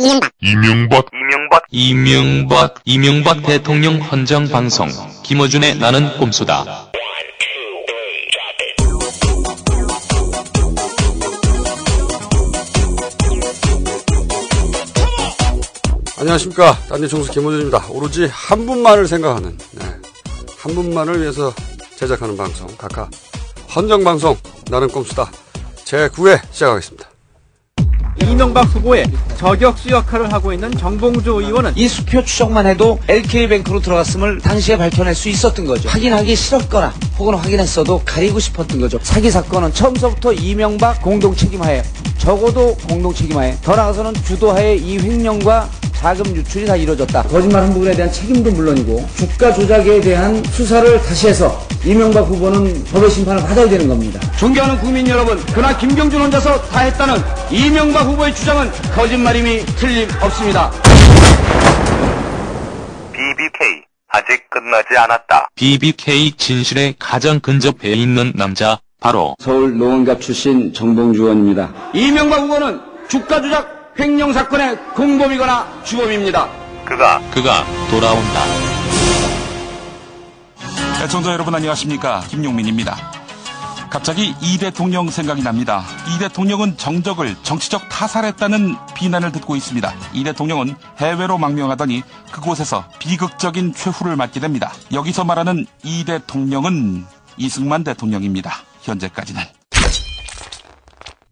이명박 이명박 이명박 이명박 이명박 대통령 헌정 방송 김어준의 나는 꼼수다. 안녕하십니까. 딴지 총수 김호준입니다. 오로지 한 분만을 생각하는, 네. 한 분만을 위해서 제작하는 방송, 각하. 헌정 방송, 나는 꼼수다. 제 9회 시작하겠습니다. 이명박 후보의 저격수 역할을 하고 있는 정봉주 의원은 이 수표 추적만 해도 LK뱅크로 들어갔음을 당시에 밝혀낼 수 있었던 거죠. 확인하기 싫었거나 혹은 확인했어도 가리고 싶었던 거죠. 사기 사건은 처음서부터 이명박 공동 책임하에 적어도 공동 책임하에 더 나아가서는 주도하에 이 횡령과 자금 유출이 다 이루어졌다. 거짓말 한 부분에 대한 책임도 물론이고 주가 조작에 대한 수사를 다시 해서 이명박 후보는 법의 심판을 받아야 되는 겁니다. 존경하는 국민 여러분 그나 김경준 혼자서 다 했다는 이명박 후보의 주장은 거짓말임이 틀림없습니다. BBK 아직 끝나지 않았다. BBK 진실에 가장 근접해 있는 남자 바로 서울 노원갑 출신 정봉주 의원입니다. 이명박 후보는 주가 조작 횡령 사건의 공범이거나 주범입니다. 그가 그가 돌아온다. 애청자 여러분 안녕하십니까 김용민입니다. 갑자기 이 대통령 생각이 납니다. 이 대통령은 정적을 정치적 타살했다는 비난을 듣고 있습니다. 이 대통령은 해외로 망명하더니 그곳에서 비극적인 최후를 맞게 됩니다. 여기서 말하는 이 대통령은 이승만 대통령입니다. 현재까지는.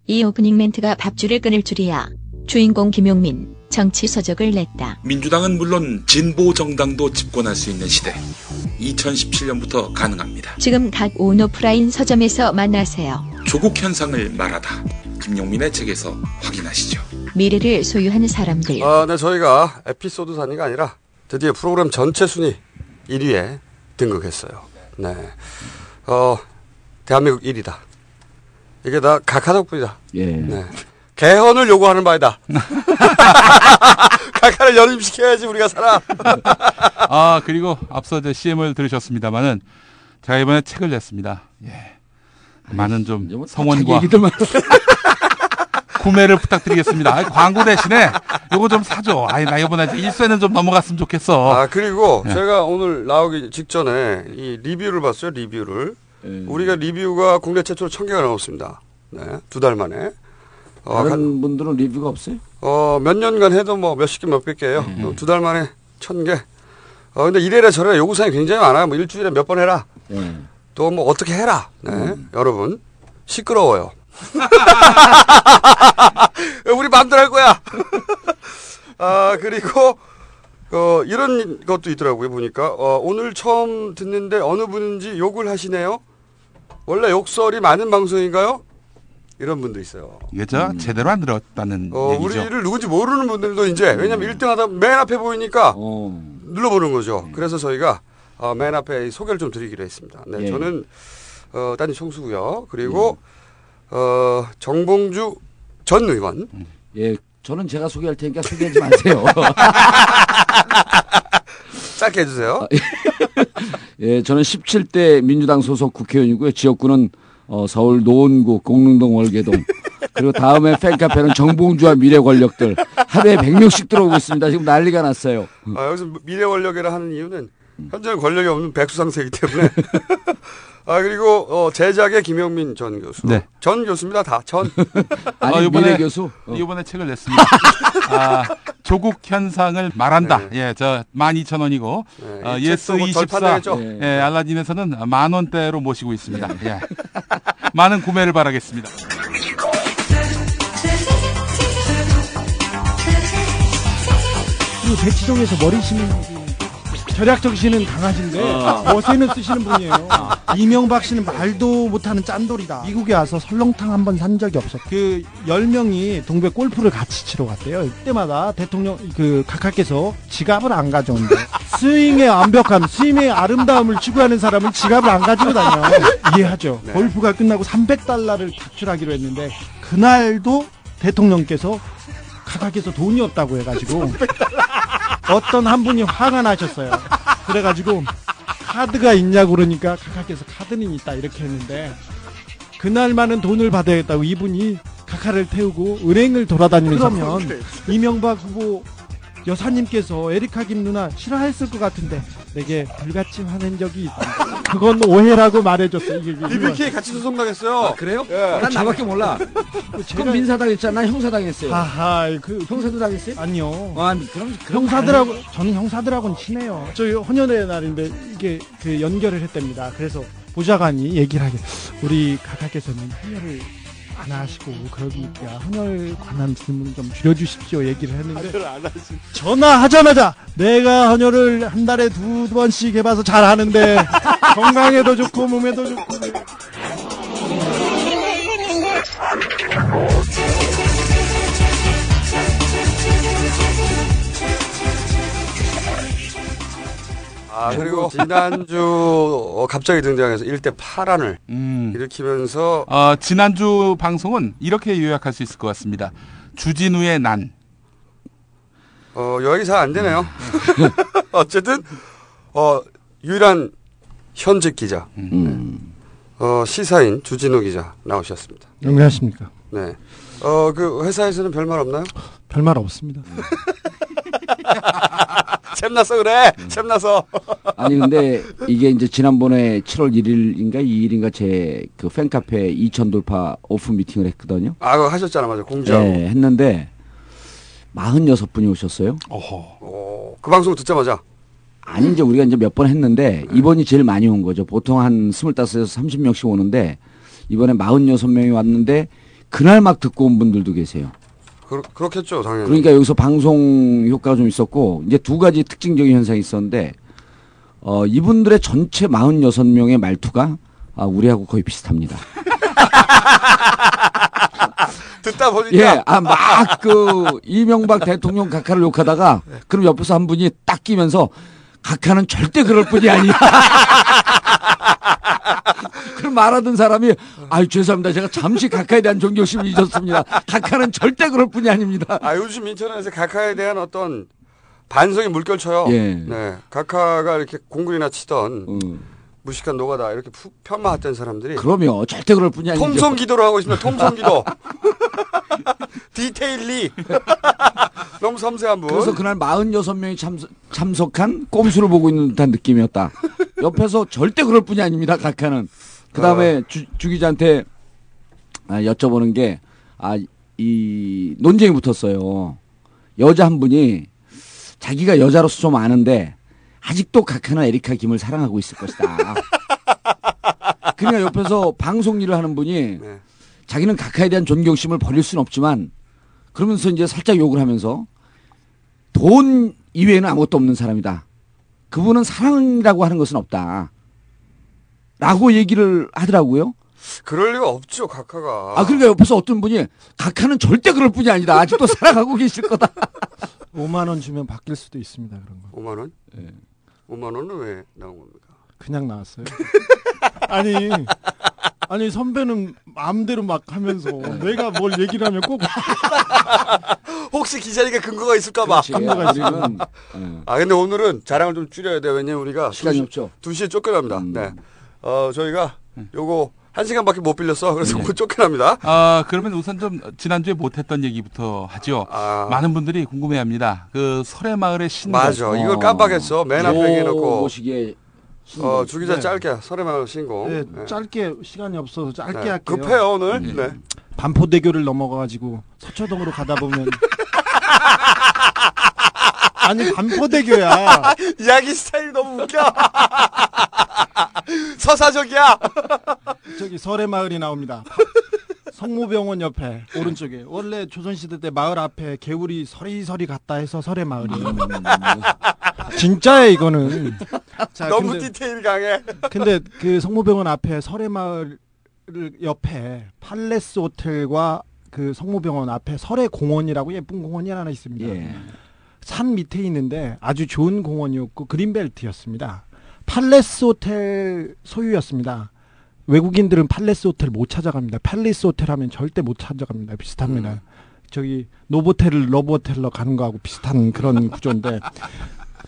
이 오프닝 멘트가 밥줄을 끊을 줄이야. 주인공 김용민, 정치 서적을 냈다. 민주당은 물론 진보 정당도 집권할 수 있는 시대. 2017년부터 가능합니다. 지금 각 온오프라인 서점에서 만나세요. 조국 현상을 말하다. 김용민의 책에서 확인하시죠. 미래를 소유하는 사람들. 아, 네, 저희가 에피소드 단위가 아니라 드디어 프로그램 전체 순위 1위에 등극했어요. 네. 어, 대한민국 1위다. 이게 다 각하덕분이다. 예. 네. 개헌을 요구하는 바이다. 각하를 연임시켜야지 우리가 살아. 아 그리고 앞서 이제 CM을 들으셨습니다만은 제가 이번에 책을 냈습니다. 예. 많은 좀 성원과 얘기들만 구매를 부탁드리겠습니다. 아이, 광고 대신에 요거 좀 사줘. 아이 나 이번에 1세는 좀 넘어갔으면 좋겠어. 아, 그리고 네. 제가 오늘 나오기 직전에 이 리뷰를 봤어요, 리뷰를. 예. 우리가 리뷰가 국내 최초로 천 개가 넘었습니다. 네, 두 달 만에. 어, 한- 다른 분들은 리뷰가 없어요? 어, 몇 년간 해도 뭐 몇십 개, 몇백 개예요. 음. 어, 두달 만에 천 개. 어, 근데 이래라 저래라 요구사항이 굉장히 많아요. 뭐 일주일에 몇 번 해라. 예. 또뭐 어떻게 해라. 네, 음. 여러분. 시끄러워요. 우리 마음대로 할 거야. 아, 그리고, 어, 이런 것도 있더라고요, 보니까. 어, 오늘 처음 듣는데 어느 분인지 욕을 하시네요. 원래 욕설이 많은 방송인가요? 이런 분도 있어요. 이게 저 제대로 안 들었다는 어, 얘기죠. 우리를 누군지 모르는 분들도 이제, 왜냐면 1등 하다 맨 앞에 보이니까 어. 눌러보는 거죠. 그래서 저희가 어, 맨 앞에 이 소개를 좀 드리기로 했습니다. 네, 예. 저는 어, 딴지 총수고요. 그리고 어, 정봉주 전 의원. 예. 저는 제가 소개할 테니까 소개하지 마세요. 짧게 해주세요. 예, 저는 17대 민주당 소속 국회의원이고요. 지역구는 어, 서울 노원구, 공릉동, 월계동. 그리고 다음에 팬카페는 정봉주와 미래 권력들. 하루에 100명씩 들어오고 있습니다. 지금 난리가 났어요. 아, 여기서 미래 권력이라 하는 이유는 현재 권력이 없는 백수 상태이기 때문에. 아 그리고 어, 제작의 김용민 전 교수. 네. 전 교수입니다. 다 전. 아니, 어, 이번에- 미래 교수. 어. 이번에 책을 냈습니다. 아, 조국 현상을 말한다. 예, 저 12,000원이고 네, 어, 이 예스 책도 뭐24 절판되겠죠? 예. 예, 알라딘에서는 만 원대로 모시고 있습니다. 예. 많은 구매를 바라겠습니다. 이 대치동에서 머리 심는 분이 절약적 씨는 강하신데 어세는 쓰시는 분이에요. 이명박 씨는 말도 못하는 짠돌이다. 미국에 와서 설렁탕 한 번 산 적이 없어. 그 10명이 동백 골프를 같이 치러 갔대요. 이때마다 대통령 그 각하께서 지갑을 안 가져온대. 스윙의 완벽함, 스윙의 아름다움을 추구하는 사람은 지갑을 안 가지고 다녀. 이해하죠. 골프가 끝나고 300달러를 지출하기로 했는데 그날도 대통령께서 각하께서 돈이 없다고 해가지고 어떤 한 분이 화가 나셨어요. 그래가지고 카드가 있냐고 그러니까 각하께서 카드는 있다 이렇게 했는데 그날만은 돈을 받아야겠다고 이분이 카카를 태우고 은행을 돌아다니면서 그러면 이명박 후보 여사님께서 에리카 김 누나 싫어했을 것 같은데 내게 불같이 화낸 적이 있다. 그건 오해라고 말해줬어. 이게 BBK 같이 소송당했어요. 아, 그래요? 예. 난 나밖에 몰라. 그럼 민사당 했잖아. 난 형사당 했어요. 하하, 그 형사도 당했어요? 아니요. 아, 그럼 그럼 형사들하고 저는 형사들하고는 친해요. 저희 헌혈의 날인데 이게 그 연결을 했답니다. 그래서 보좌관이 얘기를 하게 우리 각하께서는 헌혈을 안 하시고 그러니까 헌혈 관한 질문 좀 줄여주십시오. 얘기를 했는데. 전화하자마자 내가 헌혈을 한 달에 두 번씩 해봐서 잘 하는데 건강에도 좋고 몸에도 좋고 아 그리고 지난주 어, 갑자기 등장해서 1대 8안을 음. 일으키면서 어, 지난주 방송은 이렇게 요약할 수 있을 것 같습니다. 주진우의 난. 어, 여기서 안 되네요. 어쨌든 어, 유일한 현직 기자, 어, 시사인 주진우 기자 나오셨습니다. 안녕하십니까. 네. 어, 그 회사에서는 별말 없나요? 별말 없습니다. 잼나서 그래. 잼나서. 아니 근데 이게 이제 지난번에 7월 1일인가 2일인가 제 그 팬카페 2천 돌파 오프 미팅을 했거든요. 아, 그거 하셨잖아, 맞아. 공지하고. 네, 했는데 46분이 오셨어요. 어, 그 방송 듣자마자. 아니 이제 우리가 이제 몇 번 했는데 이번이 제일 많이 온 거죠. 보통 한 25에서 30명씩 오는데 이번에 46명이 왔는데 그날 막 듣고 온 분들도 계세요. 그, 그렇겠죠, 당연히. 그러니까 여기서 방송 효과가 좀 있었고 이제 두 가지 특징적인 현상이 있었는데 어 이분들의 전체 46명의 말투가 아, 우리하고 거의 비슷합니다. 듣다 보니까. 예, 아, 막, 그, 이명박 대통령 각하를 욕하다가, 그럼 옆에서 한 분이 딱 끼면서, 각하는 절대 그럴 뿐이 아니야. 그럼 말하던 사람이, 아유, 죄송합니다. 제가 잠시 각하에 대한 존경심을 잊었습니다. 각하는 절대 그럴 뿐이 아닙니다. 아, 요즘 인터넷에 각하에 대한 어떤 반성이 물결쳐요. 예. 네. 각하가 이렇게 공군이나 치던 음. 무식한 노가다 이렇게 푹 폄하했던 사람들이 그럼요. 절대 그럴 뿐이 아니죠. 통성 기도를 하고 있습니다. 통성 기도. 디테일리. 너무 섬세한 분. 그래서 그날 46명이 참석, 참석한 꼼수를 보고 있는 듯한 느낌이었다. 옆에서 절대 그럴 뿐이 아닙니다, 각하는. 그 다음에 주, 주 기자한테 아, 여쭤보는 게, 아, 이 논쟁이 붙었어요. 여자 한 분이 자기가 여자로서 좀 아는데, 아직도 각하는 에리카 김을 사랑하고 있을 것이다. 그러니까 옆에서 방송 일을 하는 분이 네. 자기는 각하에 대한 존경심을 버릴 수는 없지만 그러면서 이제 살짝 욕을 하면서 돈 이외에는 아무것도 없는 사람이다. 그분은 사랑이라고 하는 것은 없다. 라고 얘기를 하더라고요. 그럴 리가 없죠, 각하가. 아, 그러니까 옆에서 어떤 분이 각하는 절대 그럴 뿐이 아니다. 아직도 사랑하고 계실 거다. 5만 원 주면 바뀔 수도 있습니다. 그런 거. 5만 원? 예. 5만 원은 왜 나온 겁니까? 그냥 나왔어요. 아니 아니 선배는 마음대로 막 하면서 내가 뭘 얘기를 하면 꼭 혹시 기자니까 근거가 있을까봐. 근거가 예. 아, 근데 오늘은 자랑을 좀 줄여야 돼요. 왜냐면 우리가 시간이 2시, 없죠. 2시에 쫓겨납니다. 음. 네. 어, 저희가 요거 한 시간밖에 못 빌렸어. 그래서 곧 쫓겨납니다. 아, 그러면 우선 좀 지난주에 못했던 얘기부터 하죠. 아. 많은 분들이 궁금해합니다. 그 설해마을의 신곡. 맞아. 이걸 깜빡했어. 맨 앞에. 모시기에 어, 주 기자 네. 짧게 설해마을 신공. 네, 네. 짧게 시간이 없어서 짧게 네. 할게요. 급해요, 오늘. 네. 반포대교를 넘어가가지고 서초동으로 가다 보면 아니 반포대교야. 이야기 스타일이 너무 웃겨. 서사적이야. 저기 설해마을이 나옵니다. 성모병원 옆에 오른쪽에 원래 조선시대 때 마을 앞에 개울이 서리서리 갔다 해서 설해마을이에요. 진짜야 이거는. 자, 너무 근데, 디테일 강해. 근데 그 성모병원 앞에 설해마을 옆에 팔레스 호텔과 그 성모병원 앞에 설해공원이라고 예쁜 공원이 하나 있습니다. 예. 산 밑에 있는데 아주 좋은 공원이었고 그린벨트였습니다. 팔레스 호텔 소유였습니다. 외국인들은 팔레스 호텔 못 찾아갑니다. 팔레스 호텔 하면 절대 못 찾아갑니다. 비슷합니다. 저기 노보텔을 러브호텔로 가는 거하고 비슷한 그런 구조인데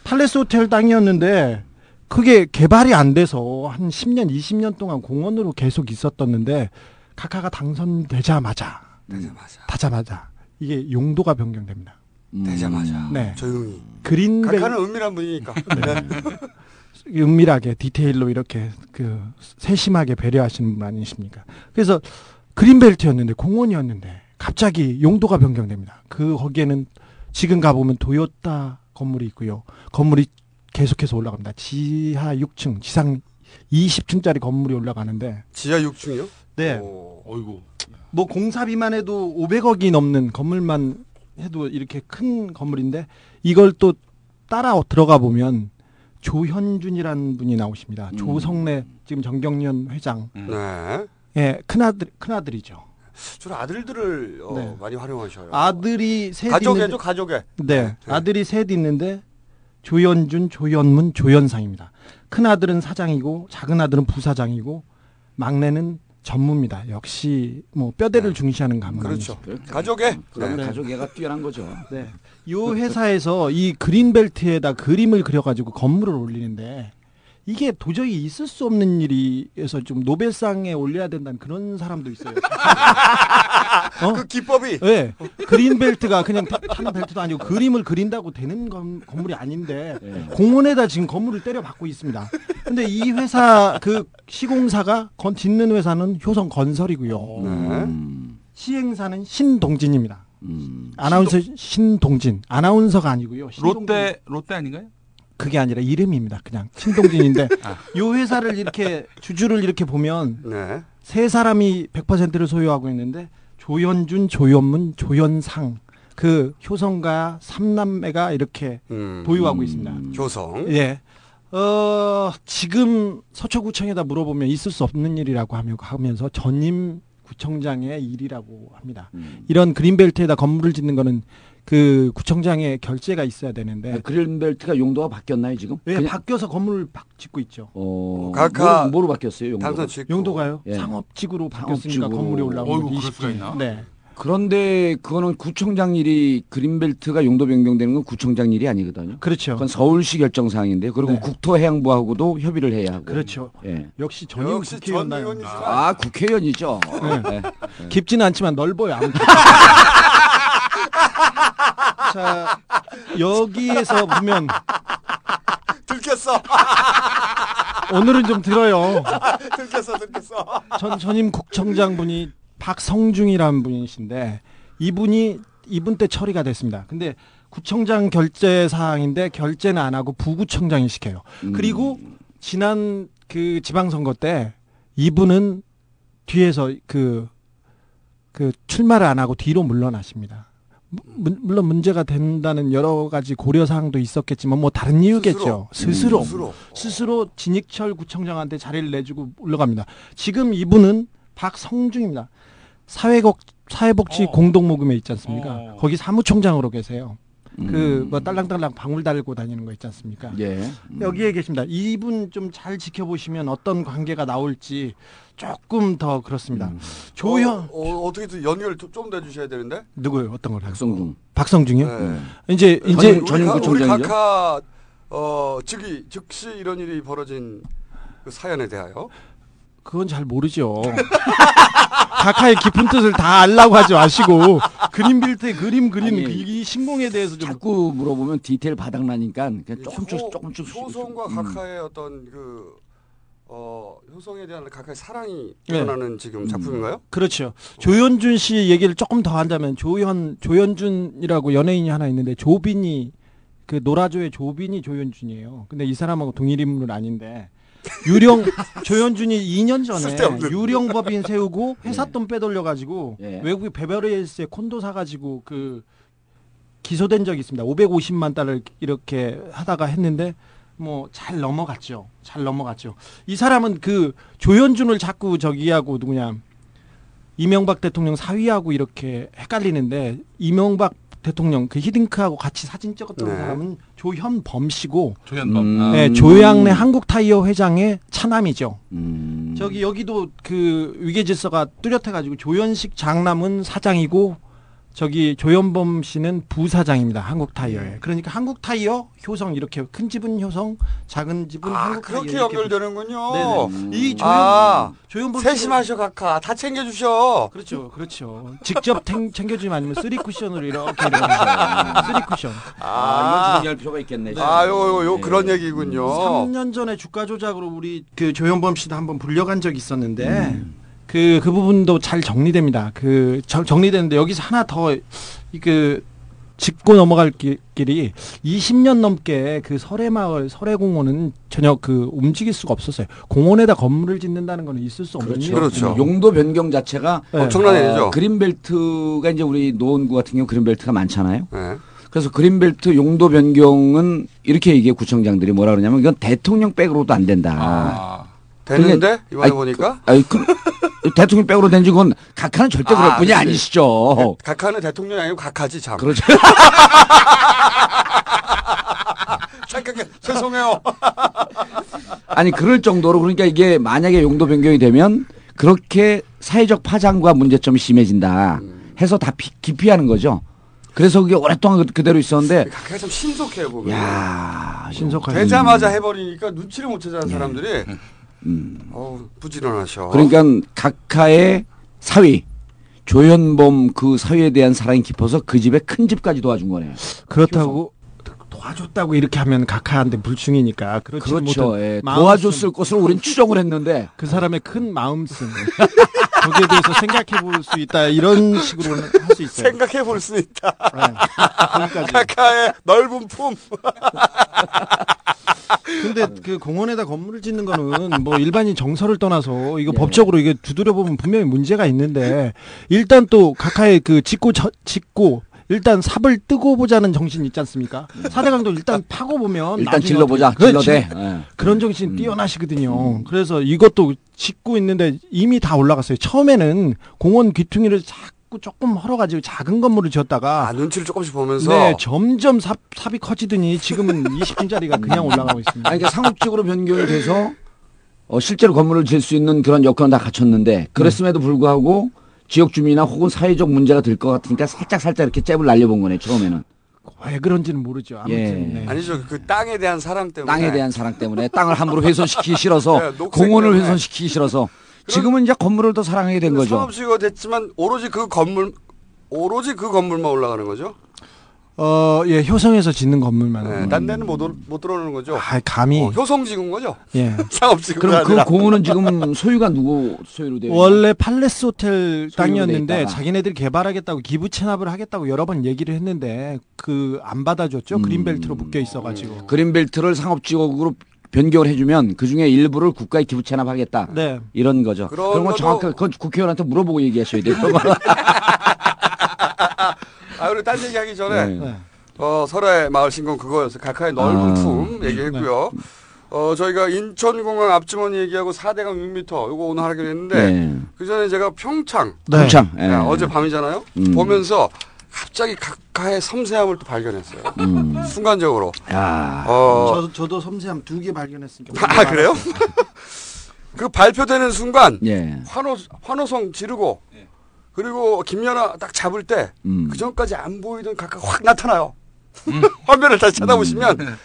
팔레스 호텔 땅이었는데 그게 개발이 안 돼서 한 10년, 20년 동안 공원으로 계속 있었었는데 카카가 당선되자마자 되자마자. 타자마자 이게 용도가 변경됩니다. 되자마자. 네. 조용히. 그린벨 각하는 은밀한 분이니까. 네. 은밀하게 디테일로 이렇게 그 세심하게 배려하시는 분 아니십니까? 그래서 그린벨트였는데 공원이었는데 갑자기 용도가 변경됩니다. 그 거기에는 지금 가보면 도요타 건물이 있고요. 건물이 계속해서 올라갑니다. 지하 6층, 지상 20층짜리 건물이 올라가는데 지하 6층이요? 네. 어이구. 뭐 공사비만 해도 500억이 넘는 건물만 해도 이렇게 큰 건물인데 이걸 또 따라 들어가 보면 조현준이라는 분이 나오십니다. 조성래 지금 정경련 회장. 네. 예, 큰아들 큰아들이죠. 주로 아들들을 어, 네. 많이 활용하셔요. 아들이 셋 가족애죠, 있는데 가족애. 네, 아들이 셋 있는데 조현준, 조현문, 조현상입니다. 큰 아들은 사장이고 작은 아들은 부사장이고 막내는 전무입니다. 역시 뭐 뼈대를 중시하는 가문. 그렇죠. 아니십니까? 가족애. 그러면 네. 가족애가 뛰어난 거죠. 네. 이 회사에서 이 그린벨트에다 그림을 그려가지고 건물을 올리는데 이게 도저히 있을 수 없는 일이어서 좀 노벨상에 올려야 된다는 그런 사람도 있어요. 어? 그 기법이. 네. 그린벨트가 그냥 타- 타는 벨트도 아니고 그림을 그린다고 되는 건, 건물이 아닌데 공원에다 지금 건물을 때려 박고 있습니다. 근데 이 회사 그 시공사가 건 짓는 회사는 효성 건설이고요. 음. 시행사는 신동진입니다. 아나운서 신동 진 아나운서가 아니고요. 신동진. 롯데 롯데 아닌가요? 그게 아니라 이름입니다. 그냥 신동진인데 요 회사를 이렇게 주주를 이렇게 보면 네. 세 사람이 100%를 소유하고 있는데 조현준, 조현문, 조현상 그 효성가 삼남매가 이렇게 음. 보유하고 있습니다. 효성. 예. 어, 지금 서초구청에다 물어보면 있을 수 없는 일이라고 하면서 전임 구청장의 일이라고 합니다. 이런 그린벨트에다 건물을 짓는 거는 그 구청장의 결재가 있어야 되는데 아, 그린벨트가 용도가 바뀌었나요 지금? 예, 그냥- 바뀌어서 건물을 박 짓고 있죠. 어, 각하 뭐로, 뭐로 바뀌었어요 용도가? 용도가요? 예. 상업지구로 바뀌었으니까 상업지구로. 건물이 올라오고 어이구, 그럴 수가 있나? 네. 그런데 그거는 구청장 일이 그린벨트가 용도 변경되는 건 구청장 일이 아니거든요. 그렇죠. 그건 서울시 결정 사항인데 그리고 네. 국토해양부하고도 협의를 해야 하고. 그렇죠. 예. 역시 전임 역시 전 국회의원 의원이시라. 아 국회의원이죠. 네. 네. 깊지는 않지만 넓어요. 자 여기에서 보면 들켰어. 오늘은 좀 들어요. 들켰어, 들켰어. 전 전임 국청장 분이 박성중이라는 분이신데 이분이 이분 때 처리가 됐습니다. 근데 구청장 결재 사항인데 결재는 안 하고 부구청장이 시켜요. 음. 그리고 지난 그 지방선거 때 이분은 뒤에서 그, 그 출마를 안 하고 뒤로 물러나십니다. 무- 물론 문제가 된다는 여러 가지 고려 사항도 있었겠지만 뭐 다른 이유겠죠. 스스로 스스로. 스스로 진익철 구청장한테 자리를 내주고 올라갑니다. 지금 이분은 박성중입니다. 사회복 사회복지 어. 공동모금회 있지 않습니까? 어. 거기 사무총장으로 계세요. 그 음. 뭐 딸랑딸랑 방울 달고 다니는 거 있지 않습니까? 예. 음. 여기에 계십니다. 이분 좀 잘 지켜보시면 어떤 관계가 나올지 조금 더 그렇습니다. 조현 어, 어, 어 떻게든 연결 좀 내주셔야 되는데. 누구요? 어떤 걸? 박성중. 박성중이요? 네. 이제 전임- 이제 전임 가- 우리? 각하 어 즉위 즉시 이런 일이 벌어진 그 사연에 대하여 그건 잘 모르죠. 각하의 깊은 뜻을 다 알라고 하지 마시고 그림 빌트의 그림 그린 아니, 그이 신공에 대해서 좀 자꾸 물어보면 디테일 바닥나니까 그냥 조금씩 효- 조금씩 효성과 음. 각하의 어떤 그 어, 효성에 대한 각하의 사랑이 네. 드러나는 지금 작품인가요? 그렇죠. 조현준 씨 얘기를 조금 더 한다면 조현 조현준이라고 연예인이 하나 있는데 조빈이 그 노라조의 조빈이 조현준이에요. 근데 이 사람하고 동일 인물은 아닌데 유령 조현준이 2년 전에 쓸데없는. 유령 법인 세우고 회사 돈 빼돌려 가지고 예. 외국 베버리힐스에 콘도 사 가지고 그 기소된 적이 있습니다. 550만 달러를 이렇게 하다가 했는데 뭐 잘 넘어갔죠. 잘 넘어갔죠. 이 사람은 그 조현준을 자꾸 저기하고 누구냐 이명박 대통령 사위하고 이렇게 헷갈리는데 이명박 대통령 그 히딩크하고 같이 사진 찍었던 네. 사람은 조현범 씨고 조현범. 음. 아. 네, 조양래 한국타이어 회장의 차남이죠. 음. 저기 여기도 그 위계질서가 뚜렷해가지고 조현식 장남은 사장이고 저기 조현범 씨는 부사장입니다. 한국 타이어에. 그러니까 한국 타이어 효성 이렇게 큰 집은 효성, 작은 집은 아, 한국 타이어 그렇게 이렇게 연결되는군요. 네네. 이 조현 아, 조현범 세심하셔 각하 다 챙겨주셔. 그렇죠, 그렇죠. 직접 탱, 챙겨주면 아니면 쓰리 쿠션으로 이렇게 쓰리 쿠션. 아, 이건 정리할 필요가 있겠네. 아, 요, 요, 요 네. 그런 얘기군요. 3년 전에 주가 조작으로 우리 그 조현범 씨도 한번 불려간 적이 있었는데 그, 그 부분도 잘 정리됩니다. 그, 저- 정리되는데 여기서 하나 더, 이 그, 짚고 넘어갈 기- 길이 20년 넘게 그 설해마을, 설해공원은 전혀 그 움직일 수가 없었어요. 공원에다 건물을 짓는다는 건 있을 수 없는 그렇죠. 일. 그렇죠. 용도 변경 자체가 네. 엄청난 어, 일이죠. 그린벨트가 이제 우리 노원구 같은 경우 그린벨트가 많잖아요. 네. 그래서 그린벨트 용도 변경은 이렇게 얘기해 구청장들이 뭐라 그러냐면 이건 대통령 백으로도 안 된다. 아, 됐는데 그러니까- 이번에 아이, 보니까 아니, 그, 대통령 백으로 된 적은 각하는 절대 그럴 아, 분이 그치. 아니시죠. 각하는 대통령이 아니고 각하지 참. 그렇죠. 착각해. 죄송해요. 아니 그럴 정도로 그러니까 이게 만약에 용도 변경이 되면 그렇게 사회적 파장과 문제점이 심해진다 해서 다 피- 기피하는 거죠. 그래서 그게 오랫동안 그- 그대로 있었는데 각하가 참 신속해 보면. 야 신속하게. 되자마자 해버리니까 눈치를 못 채자는 사람들이 음. 어우 부지런하셔. 그러니까 각하의 사위 조현범 그 사위에 대한 사랑이 깊어서 그 집에 큰 집까지 도와준 거네요. 그렇다고 도와줬다고 이렇게 하면 각하한테 불충이니까 그렇지 그렇죠. 예. 도와줬을 것을 우린 추정을 했는데 그 사람의 큰 마음씀 거기에 대해서 생각해 볼 수 있다 이런 식으로 할수 있어요. 생각해 볼 수 있다. 네. 각하의 넓은 품. 근데 그 공원에다 건물을 짓는 거는 뭐 일반인 정서를 떠나서 이거 법적으로 이게 두드려 보면 분명히 문제가 있는데 일단 또 각하의 그 짓고 저, 짓고 일단 삽을 뜨고 보자는 정신 있지 않습니까? 사대강도 일단 파고 보면 일단 질러보자. 질러대. 예. 그런 정신 뛰어나시거든요. 그래서 이것도 짓고 있는데 이미 다 올라갔어요. 처음에는 공원 귀퉁이를 자꾸 조금 헐어가지고 작은 건물을 지었다가 아 눈치를 조금씩 보면서 네, 점점 삽, 삽이 커지더니 지금은 20층짜리가 그냥 올라가고 있습니다. 아니, 그러니까 상업적으로 변경이 돼서 어, 실제로 건물을 지을 수 있는 그런 여건은 다 갖췄는데 그랬음에도 불구하고 지역 주민이나 혹은 사회적 문제가 될 것 같으니까 살짝 살짝 이렇게 잽을 날려본 거네 처음에는 왜 그런지는 모르죠. 아무튼 예. 네. 아니죠 그 땅에 대한 사랑 때문에 땅에 대한 사랑 때문에 땅을 함부로 훼손시키기 싫어서 네, 공원을. 훼손시키기 싫어서 지금은 이제 건물을 더 사랑하게 된 거죠. 사업지가 됐지만 오로지 그 건물 오로지 그 건물만 올라가는 거죠. 어, 예, 효성에서 짓는 건물만. 네, 딴 데는 못, 올- 못 들어오는 거죠. 아, 감히. 어, 효성 지은 거죠. 예. 상업지구가 그럼 그. 공원은 지금 소유가 누구 소유로 되어? 원래 팔레스 호텔 땅이었는데. 자기네들이 개발하겠다고 기부 체납을 하겠다고 여러 번 얘기를 했는데 그 안 받아줬죠. 음. 그린벨트로 묶여 있어가지고. 그린벨트를 상업지역으로 변경을 해주면 그 중에 일부를 국가에 기부 체납하겠다. 네. 이런 거죠. 그런 그런 건 정확하게 그건 국회의원한테 물어보고 얘기하셔야 돼요. 아, 우리 딴 얘기하기 전에 네. 네. 어, 설의 마을 신공 그거였어요. 각하의 넓은 아. 품 얘기했고요. 어, 저희가 인천공항 앞주머니 얘기하고 4대강 6m 요거 오늘 하기로 했는데 네. 그 전에 제가 평창 네. 평창. 예. 야, 어제 밤이잖아요. 음. 보면서 갑자기 각하의 섬세함을 또 발견했어요. 음. 순간적으로. 야. 어, 저, 저도 섬세함 두 개 발견했으니까. 아, 그래요? 그 발표되는 순간 예. 환호 환호성 지르고 그리고 김연아 딱 잡을 때 음. 그 전까지 안 보이던 각각 확 나타나요. 화면을 다시 찾아보시면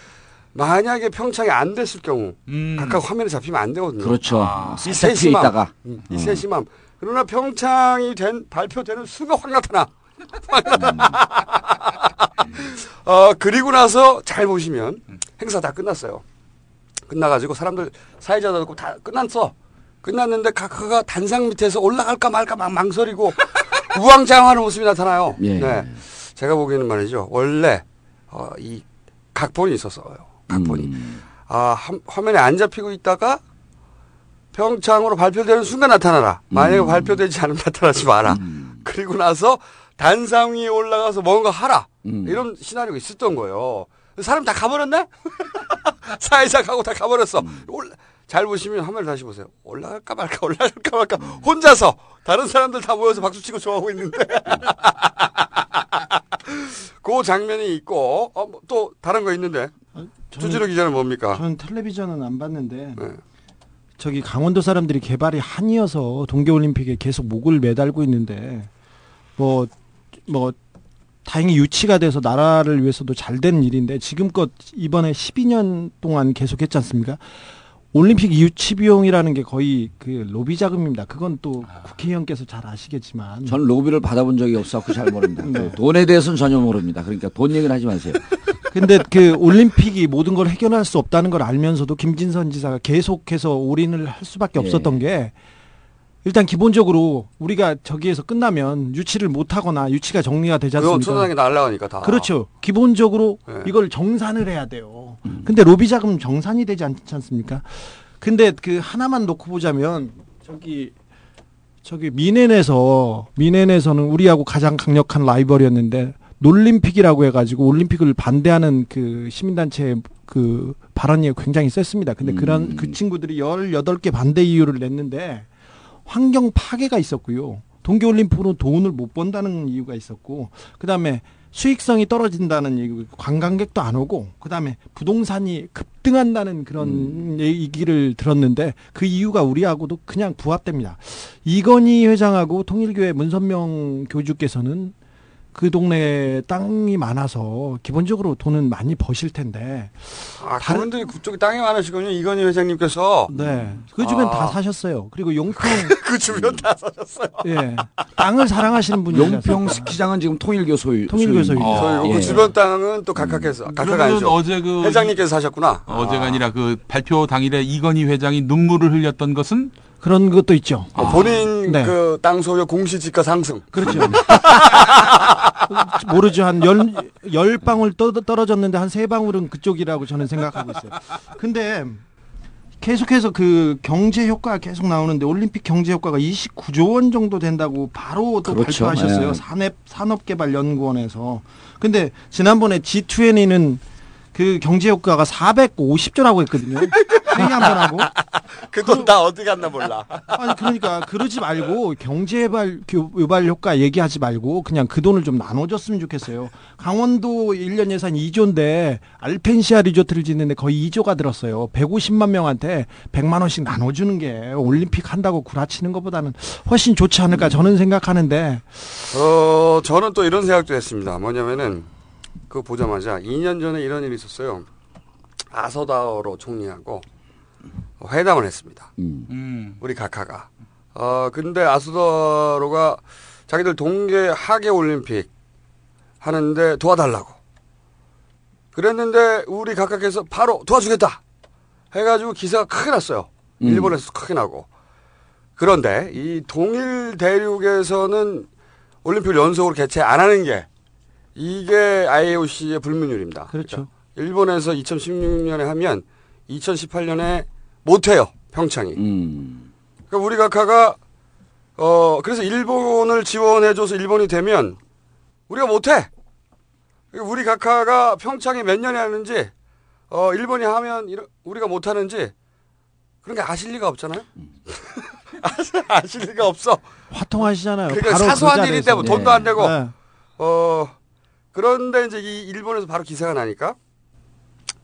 만약에 평창이 안 됐을 경우 음. 각각 화면에 잡히면 안 되거든요. 그렇죠. 아. 이 세심함. 있다가. 음, 이 세심함. 그러나 평창이 된 발표되는 순간 확 나타나. 확 나타나. 어 그리고 나서 잘 보시면 행사 다 끝났어요. 끝나가지고 사람들 사회자도 없고 다 끝났어. 끝났는데 각하가 단상 밑에서 올라갈까 말까 막 망설이고 우왕좌왕하는 모습이 나타나요. 예. 네. 제가 보기에는 말이죠. 원래 어, 이 각본이 있었어요. 각본이. 음. 아, 한- 화면에 안 잡히고 있다가 평창으로 발표되는 순간 나타나라. 만약에 음. 발표되지 않으면 나타나지 마라. 그리고 나서 단상 위에 올라가서 뭔가 하라. 음. 이런 시나리오가 있었던 거예요. 사람 다 가버렸네? 사회자 가고 다 가버렸어. 음. 올라- 잘 보시면 화면을 다시 보세요. 올라갈까 말까, 올라갈까 말까. 혼자서 다른 사람들 다 모여서 박수치고 좋아하고 있는데. 그 장면이 있고, 어, 뭐또 다른 거 있는데. 주지로 기자는 뭡니까? 저는 텔레비전은 안 봤는데 네. 저기 강원도 사람들이 개발이 한이어서 동계올림픽에 계속 목을 매달고 있는데 뭐 뭐 다행히 유치가 돼서 나라를 위해서도 잘 된 일인데 지금껏 이번에 12년 동안 계속했지 않습니까? 올림픽 유치 비용이라는 게 거의 그 로비 자금입니다. 그건 또 국회의원께서 잘 아시겠지만 전 로비를 받아본 적이 없어서 잘 모릅니다. 그 돈에 대해서는 전혀 모릅니다. 그러니까 돈 얘기는 하지 마세요. 근데 그 올림픽이 모든 걸 해결할 수 없다는 걸 알면서도 김진선 지사가 계속해서 올인을 할 수밖에 예. 없었던 게 일단 기본적으로 우리가 저기에서 끝나면 유치를 못 하거나 유치가 정리가 되지 않습니까? 천상에 날라가니까 다. 그렇죠. 기본적으로 네. 이걸 정산을 해야 돼요. 근데 로비 자금 정산이 되지 않지 않습니까? 근데 그 하나만 놓고 보자면 저기 저기 미넨에서 미넨에서는 우리하고 가장 강력한 라이벌이었는데 놀림픽이라고 해가지고 올림픽을 반대하는 그 시민단체 그 발언이 굉장히 셌습니다. 근데 그런 그 친구들이 18개 반대 이유를 냈는데 환경 파괴가 있었고요. 동계올림픽으로 돈을 못 번다는 이유가 있었고, 그 다음에 수익성이 떨어진다는 얘기, 관광객도 안 오고, 그 다음에 부동산이 급등한다는 그런 얘기를 들었는데, 그 이유가 우리하고도 그냥 부합됩니다. 이건희 회장하고 통일교회 문선명 교주께서는 그 동네에 땅이 많아서 기본적으로 돈은 많이 버실 텐데, 아, 그분들이 그쪽에 땅이 많으시군요. 이건희 회장님께서. 네. 그 주변 아. 다 사셨어요. 그리고 용평, 그 주변 다 사셨어요. 예. 땅을 사랑하시는 분이 용평 스키장은 지금 통일교 소유. 통일교 소유. 저희 그 예. 주변 땅은 또 각각해서, 각각 그러면 아니죠. 어제 그 회장님께서 사셨구나. 어제가 아 니라 그 발표 당일에 이건희 회장이 눈물을 흘렸던 것은 그런 것도 있죠. 어, 본인 네. 그땅 소유 공시지가 상승. 그렇죠. 모르죠. 한 열, 열 방울 떠, 떨어졌는데 한 세 방울은 그쪽이라고 저는 생각하고 있어요. 근데 계속해서 그 경제 효과가 계속 나오는데 올림픽 경제 효과가 29조 원 정도 된다고 바로 또 그렇죠. 발표하셨어요. 네. 산업 산업개발연구원에서. 근데 지난번에 G20는 그 경제 효과가 450조라고 했거든요. 회의 한 번 하고. 그돈다 어디 갔나 몰라. 아니 그러니까 그러지 말고 경제발 교- 유발 효과 얘기하지 말고 그냥 그 돈을 좀 나눠줬으면 좋겠어요. 강원도 1년 예산 2조인데 알펜시아 리조트를 짓는데 거의 2조가 들었어요. 150만 명한테 100만 원씩 나눠주는 게 올림픽 한다고 구라치는 것보다는 훨씬 좋지 않을까 저는 생각하는데 어, 저는 또 이런 생각도 했습니다. 뭐냐면은, 그거 보자마자 2년 전에 이런 일이 있었어요. 아서다로 총리하고 회담을 했습니다. 음. 음. 우리 각하가. 어, 근데 아스더로가 자기들 동계 하계 올림픽 하는데 도와달라고. 그랬는데 우리 각하께서 바로 도와주겠다. 해가지고 기사가 크게 났어요. 음. 일본에서 크게 나고. 그런데 이 동일 대륙에서는 올림픽을 연속으로 개최 안 하는 게 이게 IOC의 불문율입니다. 그렇죠. 일본에서 2016년에 하면 2018년에 못해요. 평창이. 음. 그러니까 우리 각하가 어 그래서 일본을 지원해줘서 일본이 되면 우리가 못해. 그러니까 우리 각하가 평창에 몇 년에 하는지 어 일본이 하면 이러- 우리가 못하는지 그런 게 아실 리가 없잖아요. 아실- 아실 리가 없어. 화통하시잖아요. 그러니까 바로 사소한 그 일인데. 뭐 돈도 안 되고 네. 어 그런데 이제 이 일본에서 바로 기사가 나니까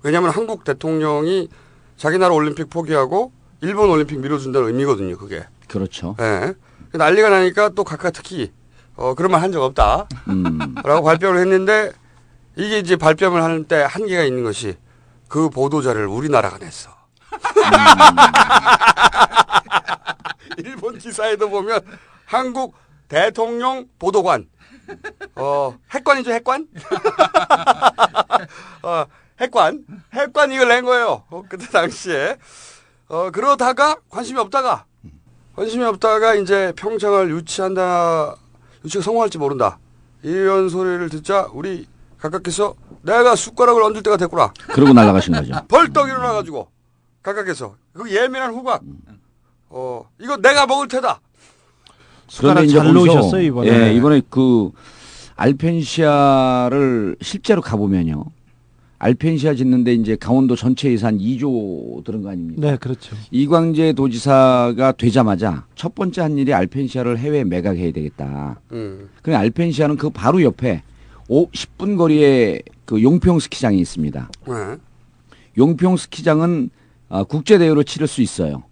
왜냐하면 한국 대통령이 자기 나라 올림픽 포기하고 일본 올림픽 밀어준다는 의미거든요. 그게. 그렇죠. 예. 난리가 나니까 또 각각 특히 어 그런 말 한 적 없다라고 음. 발표를 했는데 이게 이제 발표를 할때 한계가 있는 것이 그 보도 자료를 우리나라가 냈어. 일본 기사에도 보면 한국 대통령 보도관 어 핵관이죠 핵관? 어 핵관? 핵관 이걸 낸 거예요. 어, 그때 당시에. 어 그러다가 관심이 없다가 관심이 없다가 이제 평창을 유치한다 유치가 성공할지 모른다. 이런 소리를 듣자 우리 각각께서 내가 숟가락을 얹을 때가 됐구나. 그러고 날아가신 거죠. 벌떡 일어나가지고 각각께서. 그 예민한 후각 어 이거 내가 먹을 테다 숟가락 잘 거기서, 놓으셨어요, 이번에. 예, 이번에 그 알펜시아를 실제로 가보면요. 알펜시아 짓는데 이제 강원도 전체 예산 2조 들은 거 아닙니까? 네, 그렇죠. 이광재 도지사가 되자마자 첫 번째 한 일이 알펜시아를 해외 매각해야 되겠다. 음. 그 알펜시아는 그 바로 옆에 5, 10분 거리에 그 용평 스키장이 있습니다. 네. 용평 스키장은 아, 국제 대회로 치를 수 있어요.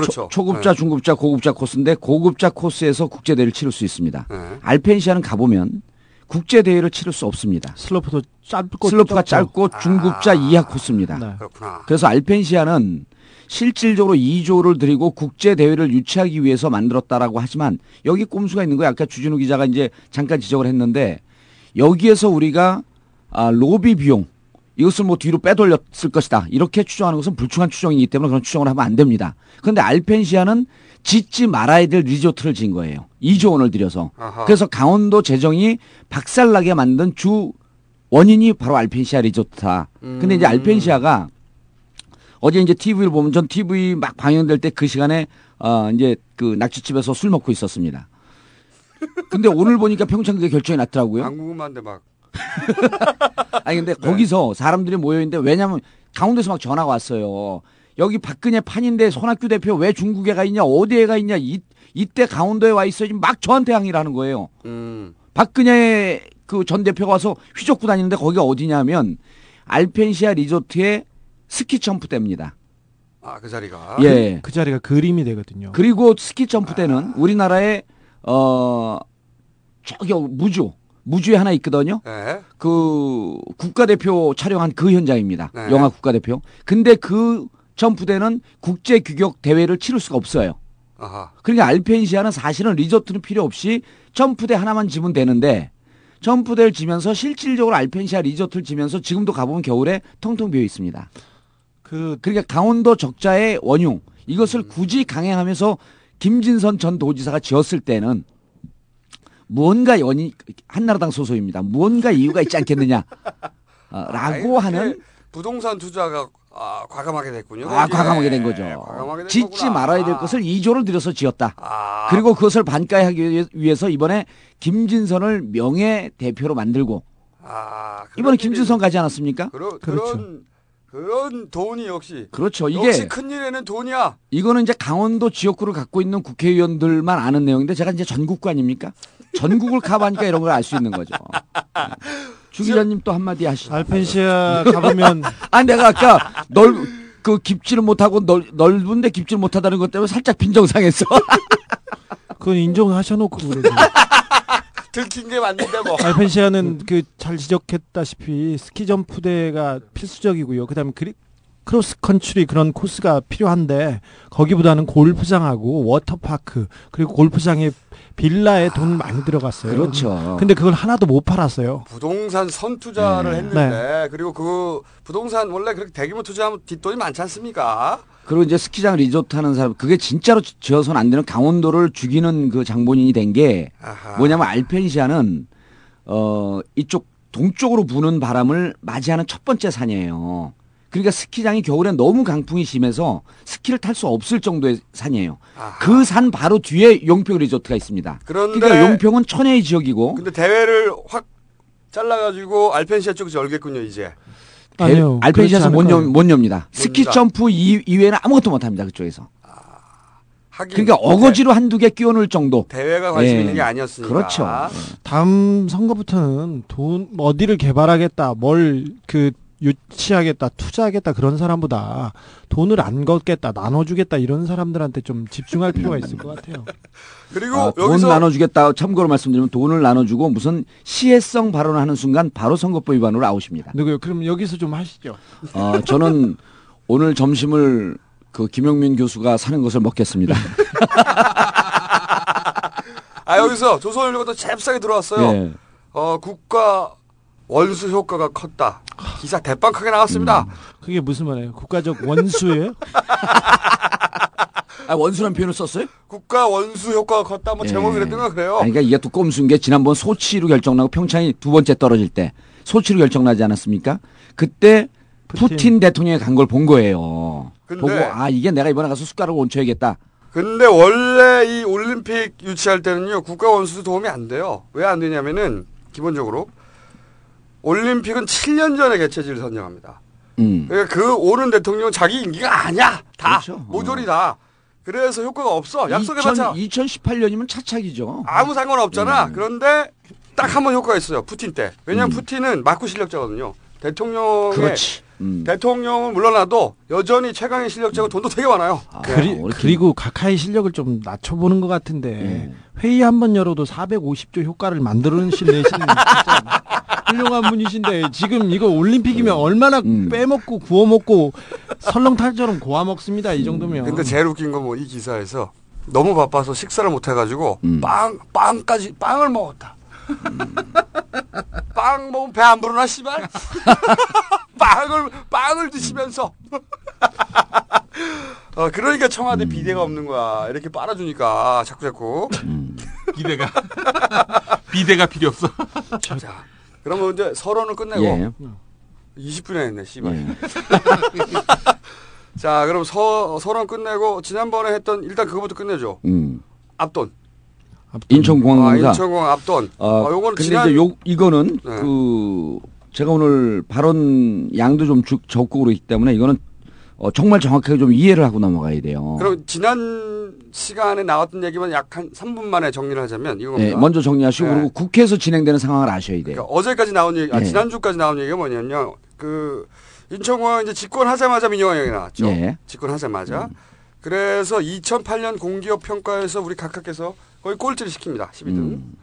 그렇죠. 초, 급자 네. 중급자, 고급자 코스인데 고급자 코스에서 국제 대회를 치를 수 있습니다. 네. 알펜시아는 가 보면 국제 대회를 치를 수 없습니다. 슬로프도 짧고 슬로프가. 짧고 중급자 아. 이하 코스입니다. 네. 그렇구나. 그래서 알펜시아는 실질적으로 2조를 들이고 국제 대회를 유치하기 위해서 만들었다라고 하지만 여기 꼼수가 있는 거예요. 아까 주진우 기자가 이제 잠깐 지적을 했는데 여기에서 우리가 아, 로비 비용 이것을 뭐 뒤로 빼돌렸을 것이다. 이렇게 추정하는 것은 불충한 추정이기 때문에 그런 추정을 하면 안 됩니다. 그런데 알펜시아는 짓지 말아야 될 리조트를 지은 거예요. 2조 원을 들여서. 아하. 그래서 강원도 재정이 박살나게 만든 주 원인이 바로 알펜시아 리조트다. 근데 이제 음. 알펜시아가 어제 이제 TV를 보면 전 TV 막 방영될 때 그 시간에 어 이제 그 낙지집에서 술 먹고 있었습니다. 근데 오늘 보니까 평창 그게 결정이 났더라고요. 안 궁금한데 막 아니 근데 네. 거기서 사람들이 모여 있는데 왜냐면 강원도에서 막 전화가 왔어요. 여기 박근혜 판인데 손학규 대표 왜 중국에 가 있냐 어디에 가 있냐 이, 이때 강원도에 와 있어야지 막 저한테 항의를 하는 거예요. 음. 박근혜 그 전 대표가 와서 휘젓고 다니는데 거기가 어디냐면 알펜시아 리조트의 스키 점프대입니다. 아, 그 자리가. 예. 그 자리가 그림이 되거든요. 그리고 스키 점프대는 우리나라에 어 저기 무주 무주에 하나 있거든요. 네. 그 국가대표 촬영한 그 현장입니다. 네. 영화 국가대표. 근데 그 점프대는 국제 규격 대회를 치를 수가 없어요. 아하. 그러니까 알펜시아는 사실은 리조트는 필요 없이 점프대 하나만 지면 되는데 점프대를 지면서 실질적으로 알펜시아 리조트를 지면서 지금도 가보면 겨울에 텅텅 비어 있습니다. 그 그러니까 강원도 적자의 원흉 이것을 굳이 강행하면서 김진선 전 도지사가 지었을 때는 무언가 연이 한나라당 소속입니다. 무언가 이유가 있지 않겠느냐. 어, 라고 아이, 하는 부동산 투자가 아, 과감하게 됐군요. 아, 거기에. 과감하게 된 거죠. 과감하게 된 짓지 거구나. 말아야 될 것을 2조를 들여서 지었다. 아, 그리고 그것을 반가에 하기 위해- 위해서 이번에 김진선을 명예 대표로 만들고 아, 이번에 김진선 가지 않았습니까? 그런 그렇죠. 그런 그런 돈이 역시 그렇죠. 이게 역시 큰 일에는 돈이야. 이거는 이제 강원도 지역구를 갖고 있는 국회의원들만 아는 내용인데 제가 이제 전국구 아닙니까? 전국을 가보니까 이런 걸 알 수 있는 거죠. 주 기자님 또 한마디 하시죠. 알펜시아 가보면 아, 내가 아까 넓, 그 깊지를 못하고 넓, 넓은데 깊지를 못하다는 것 때문에 살짝 빈정상했어. 그건 인정하셔놓고 그러죠. 들킨 게 맞는데 뭐. 알펜시아는 그 잘 지적했다시피 스키 점프대가 필수적이고요. 그다음에 그리, 크로스 컨트리 그런 코스가 필요한데 거기보다는 골프장하고 워터파크 그리고 골프장에 빌라에 돈 많이 들어갔어요. 그렇죠. 근데 그걸 하나도 못 팔았어요. 부동산 선 투자를 네. 했는데 그리고 그 부동산 원래 그렇게 대규모 투자하면 뒷돈이 많지 않습니까? 그리고 이제 스키장 리조트 하는 사람, 그게 진짜로 지- 지어서는 안 되는 강원도를 죽이는 그 장본인이 된게 아하. 뭐냐면 알펜시아는 어 이쪽 동쪽으로 부는 바람을 맞이하는 첫 번째 산이에요. 그러니까 스키장이 겨울엔 너무 강풍이 심해서 스키를 탈 수 없을 정도의 산이에요. 그 산 바로 뒤에 용평 리조트가 있습니다. 그런데 그러니까 용평은 천혜의 지역이고 근데 대회를 확 잘라가지고 알펜시아 쪽에서 열겠군요 이제. 대- 아니요, 알펜시아에서 못, 여? 못 엽니다. 스키. 점프 이, 이외에는 아무것도 못 합니다. 그쪽에서. 하긴 그러니까 어거지로 한두 개 끼워 넣을 정도. 대, 회가 관심 예. 있는 게 아니었으니까. 그렇죠. 다음 선거부터는 돈 어디를 개발하겠다, 뭘 그 유치하겠다, 투자하겠다 그런 사람보다 돈을 안 걷겠다, 나눠주겠다 이런 사람들한테 좀 집중할 필요가 있을 것 같아요. 그리고 아, 돈 여기서 나눠주겠다. 참고로 말씀드리면 돈을 나눠주고 무슨 시혜성 발언을 하는 순간 바로 선거법 위반으로 아웃입니다. 누구요? 그럼 여기서 좀 하시죠. 어, 저는 오늘 점심을 그 김영민 교수가 사는 것을 먹겠습니다. 아 여기서 조선일보가 잽싸게 들어왔어요. 예. 어 국가 원수 효과가 컸다. 기사 대빵하게 나왔습니다. 음. 그게 무슨 말이에요? 국가적 원수예요? 아, 원수란 표현을 썼어요? 국가 원수 효과가 컸다. 뭐 예. 제목이 그랬던가 그래요. 아니, 그러니까 이게 또 꼼수인 게 지난번 소치로 결정나고 평창이 두 번째 떨어질 때 소치로 결정나지 않았습니까? 그때 푸틴, 푸틴. 대통령이 간 걸 본 거예요. 근데- 보고 아 이게 내가 이번에 가서 숟가락을 얹혀야겠다. 근데 원래 이 올림픽 유치할 때는요 국가 원수도 도움이 안 돼요. 왜 안 되냐면은 기본적으로 올림픽은 7년 전에 개최지를 선정합니다. 음. 그러니까 그 오는 대통령은 자기 임기가 아니야. 다 그렇죠. 모조리다. 그래서 효과가 없어. 약속해봤자 2018년이면 차차기죠. 아무 상관 없잖아. 음. 그런데 딱 한 번 효과가 있어요. 푸틴 때. 왜냐면 음. 푸틴은 막구 실력자거든요. 대통령의 그렇지. 음. 대통령은 물러나도 여전히 최강의 실력자고 돈도 되게 많아요. 그리, 그리 고 각하의 실력을 좀 낮춰보는 것 같은데 회의 한 번 열어도 450조 효과를 만들어내신 진짜 훌륭한 분이신데 지금 이거 올림픽이면 얼마나 빼먹고 구워 먹고 설렁탕처럼 고아 먹습니다 이 정도면. 근데 제일 웃긴 건 뭐 이 기사에서 너무 바빠서 식사를 못 해가지고 음. 빵 빵까지 빵을 먹었다. 빵 먹으면 배 안 부르나 씨발? 빵을 빵을 드시면서. 어 그러니까 청와대 비대가 없는 거야. 이렇게 빨아주니까 자꾸 자꾸. 비대가 비대가 필요 없어. 자, 그러면 이제 서론을 끝내고 예. 20분에 했네, 씨발. 예. 자, 그럼 서, 서론 끝내고 지난번에 했던 일단 그거부터 끝내죠. 음. 앞돈. 인천공항공사. 아, 인천공항 앞돈. 어, 아, 요거는 근데 지난 이제 요 이거는 네. 그 제가 오늘 발언 양도 좀 주- 적극으로 있기 때문에 이거는 어, 정말 정확하게 좀 이해를 하고 넘어가야 돼요. 그럼 지난 시간에 나왔던 얘기만 약 한 3분 만에 정리를 하자면 이겁니다. 네, 먼저 정리하시고 네. 그리고 국회에서 진행되는 상황을 아셔야 돼요. 그러니까 어제까지 나온 얘기, 아, 네. 지난주까지 나온 얘기가 뭐냐면요. 그 인천공항 이제 집권하자마자 민영화형이 나왔죠. 네. 집권하자마자. 그래서 2008년 공기업 평가에서 우리 각하께서 거의 꼴찌를 시킵니다. 12등. 음.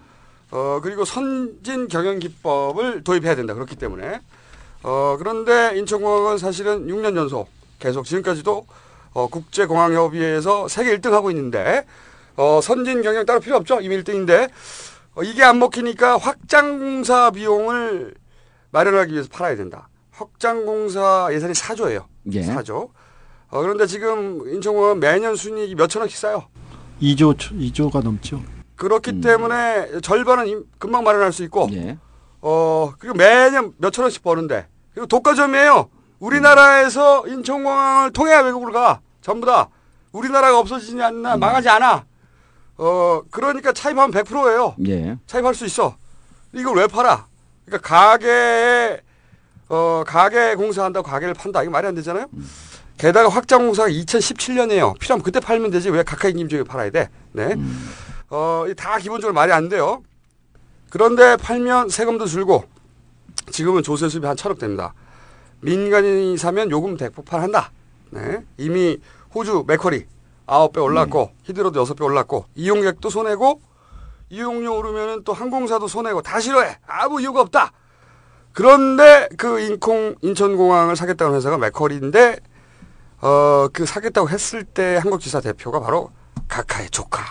어, 그리고 선진 경영 기법을 도입해야 된다. 그렇기 때문에. 어, 그런데 인천공항은 사실은 6년 연속 계속 지금까지도 어, 국제공항협의회에서 세계 1등 하고 있는데 어, 선진 경영 따로 필요 없죠. 이미 1등인데 어, 이게 안 먹히니까 확장공사 비용을 마련하기 위해서 팔아야 된다. 확장공사 예산이 4조예요. 예. 4조. 어, 그런데 지금 인천공항은 매년 순이익이 몇 천억씩 쌓여. 2조 2조가 넘죠. 그렇기 음. 때문에 절반은 임- 금방 마련할 수 있고 예. 어 그리고 매년 몇천 원씩 버는데 그리고 독과점이에요. 우리나라에서 인천공항을 통해야 외국으로 가 전부 다 우리나라가 없어지지 음. 않나 망하지 않아. 어 그러니까 차입하면 100%예요. 예. 차입할 수 있어. 이걸 왜 팔아? 그러니까 가게에 어 가게 공사한다고 가게를 판다 이거 말이 안 되잖아요. 게다가 확장 공사가 2017년이에요. 필요하면 그때 팔면 되지 왜 각하 임금 중에 팔아야 돼? 네. 어, 이다 기본적으로 말이 안 돼요. 그런데 팔면 세금도 줄고 지금은 조세 수입이 한 천억 됩니다. 민간인이 사면 요금 대폭발한다. 네. 이미 호주 맥커리 아홉 배 올랐고 히드로도 여섯 배 올랐고 이용객도 손해고 이용료 오르면은 또 항공사도 손해고 다 싫어해. 아무 이유가 없다. 그런데 그 인콩 인천공항을 사겠다는 회사가 맥커리인데 어 그 사겠다고 했을 때 한국지사 대표가 바로 각하의 조카.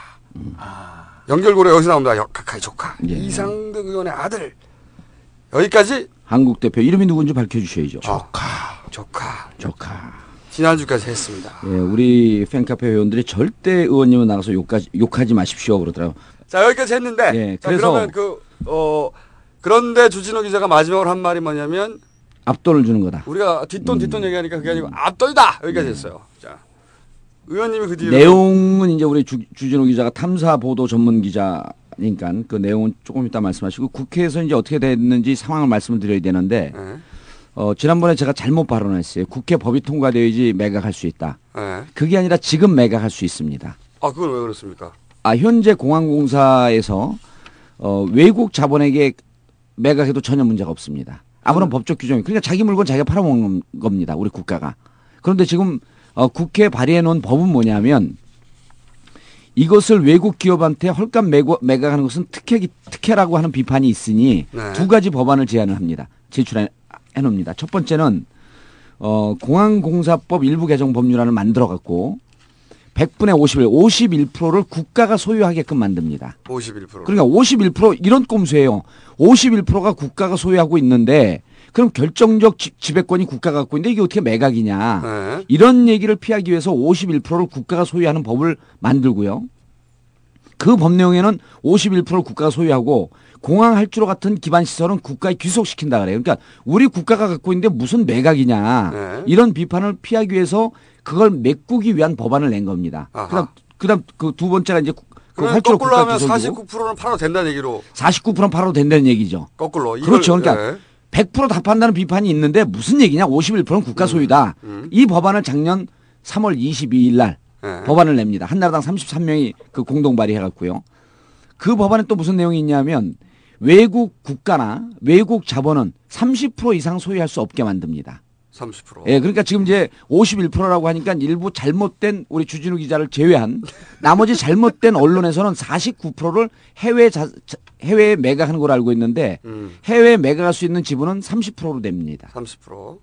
연결고리 여기서 나옵니다. 여- 각하의 조카. 예. 이상득 의원의 아들. 여기까지 한국 대표 이름이 누군지 밝혀주셔야죠. 조카. 조카. 조카. 지난주까지 했습니다. 예, 우리 팬카페 회원들이 절대 의원님은 나가서 욕하지, 욕하지 마십시오 그러더라고요. 자 여기까지 했는데 예, 자, 그래서- 그러면 그 어 그런데 주진우 기자가 마지막으로 한 말이 뭐냐면 앞돈을 주는 거다. 우리가 뒷돈 음. 뒷돈 얘기하니까 그게 아니고 앞돈이다 여기까지 했어요. 자 의원님이 그 뒤로 네. 내용은 이제 우리 주, 주진우 기자가 탐사 보도 전문 기자 니까 그 내용은 조금 이따 말씀하시고 국회에서 이제 어떻게 됐는지 상황을 말씀을 드려야 되는데 예. 어, 지난번에 제가 잘못 발언했어요. 국회 법이 통과되어야지 매각할 수 있다. 예. 그게 아니라 지금 매각할 수 있습니다. 아 그건 왜 그렇습니까? 아, 현재 공항공사에서 어, 외국 자본에게 매각해도 전혀 문제가 없습니다. 아무런 음. 법적 규정이 그러니까 자기 물건 자기가 팔아먹는 겁니다. 우리 국가가. 그런데 지금 어, 국회 발의해 놓은 법은 뭐냐면 이것을 외국 기업한테 헐값 매고, 매각하는 것은 특혜 특혜라고 하는 비판이 있으니 네. 두 가지 법안을 제안을 합니다. 제출해 해 놓습니다. 첫 번째는 어, 공항공사법 일부 개정 법률안을 만들어 갖고 100분의 51, 51%를 국가가 소유하게끔 만듭니다. 51%. 그러니까 51% 이런 꼼수예요. 51%가 국가가 소유하고 있는데 그럼 결정적 지, 지배권이 국가가 갖고 있는데 이게 어떻게 매각이냐. 네. 이런 얘기를 피하기 위해서 51%를 국가가 소유하는 법을 만들고요. 그 법 내용에는 51%를 국가가 소유하고 공항 할주로 같은 기반 시설은 국가에 귀속시킨다 그래요. 그러니까 우리 국가가 갖고 있는데 무슨 매각이냐. 네. 이런 비판을 피하기 위해서 그걸 메꾸기 위한 법안을 낸 겁니다. 아하. 그다음 그다음 그 두 번째가 이제 그 그러면 할주로 거꾸로 하면 귀속이고 49%는 팔아도 된다는 얘기로 49%는 팔아도 된다는 얘기죠. 거꾸로. 이걸- 그렇죠. 그러니까 예. 100%다 판다는 비판이 있는데 무슨 얘기냐? 51%는 국가 소유다. 음. 이 법안을 작년 3월 22일 날 예. 법안을 냅니다. 한나라당 33명이 그 공동 발의해 갖고요. 그 법안에 또 무슨 내용이 있냐면 외국 국가나 외국 자본은 30% 이상 소유할 수 없게 만듭니다. 30%. 예, 그러니까 지금 이제 51%라고 하니까 일부 잘못된 우리 주진우 기자를 제외한 나머지 잘못된 언론에서는 49%를 해외 자, 자- 해외에 매각하는 걸로 알고 있는데 음, 해외에 매각할 수 있는 지분은 30%로 됩니다. 30%.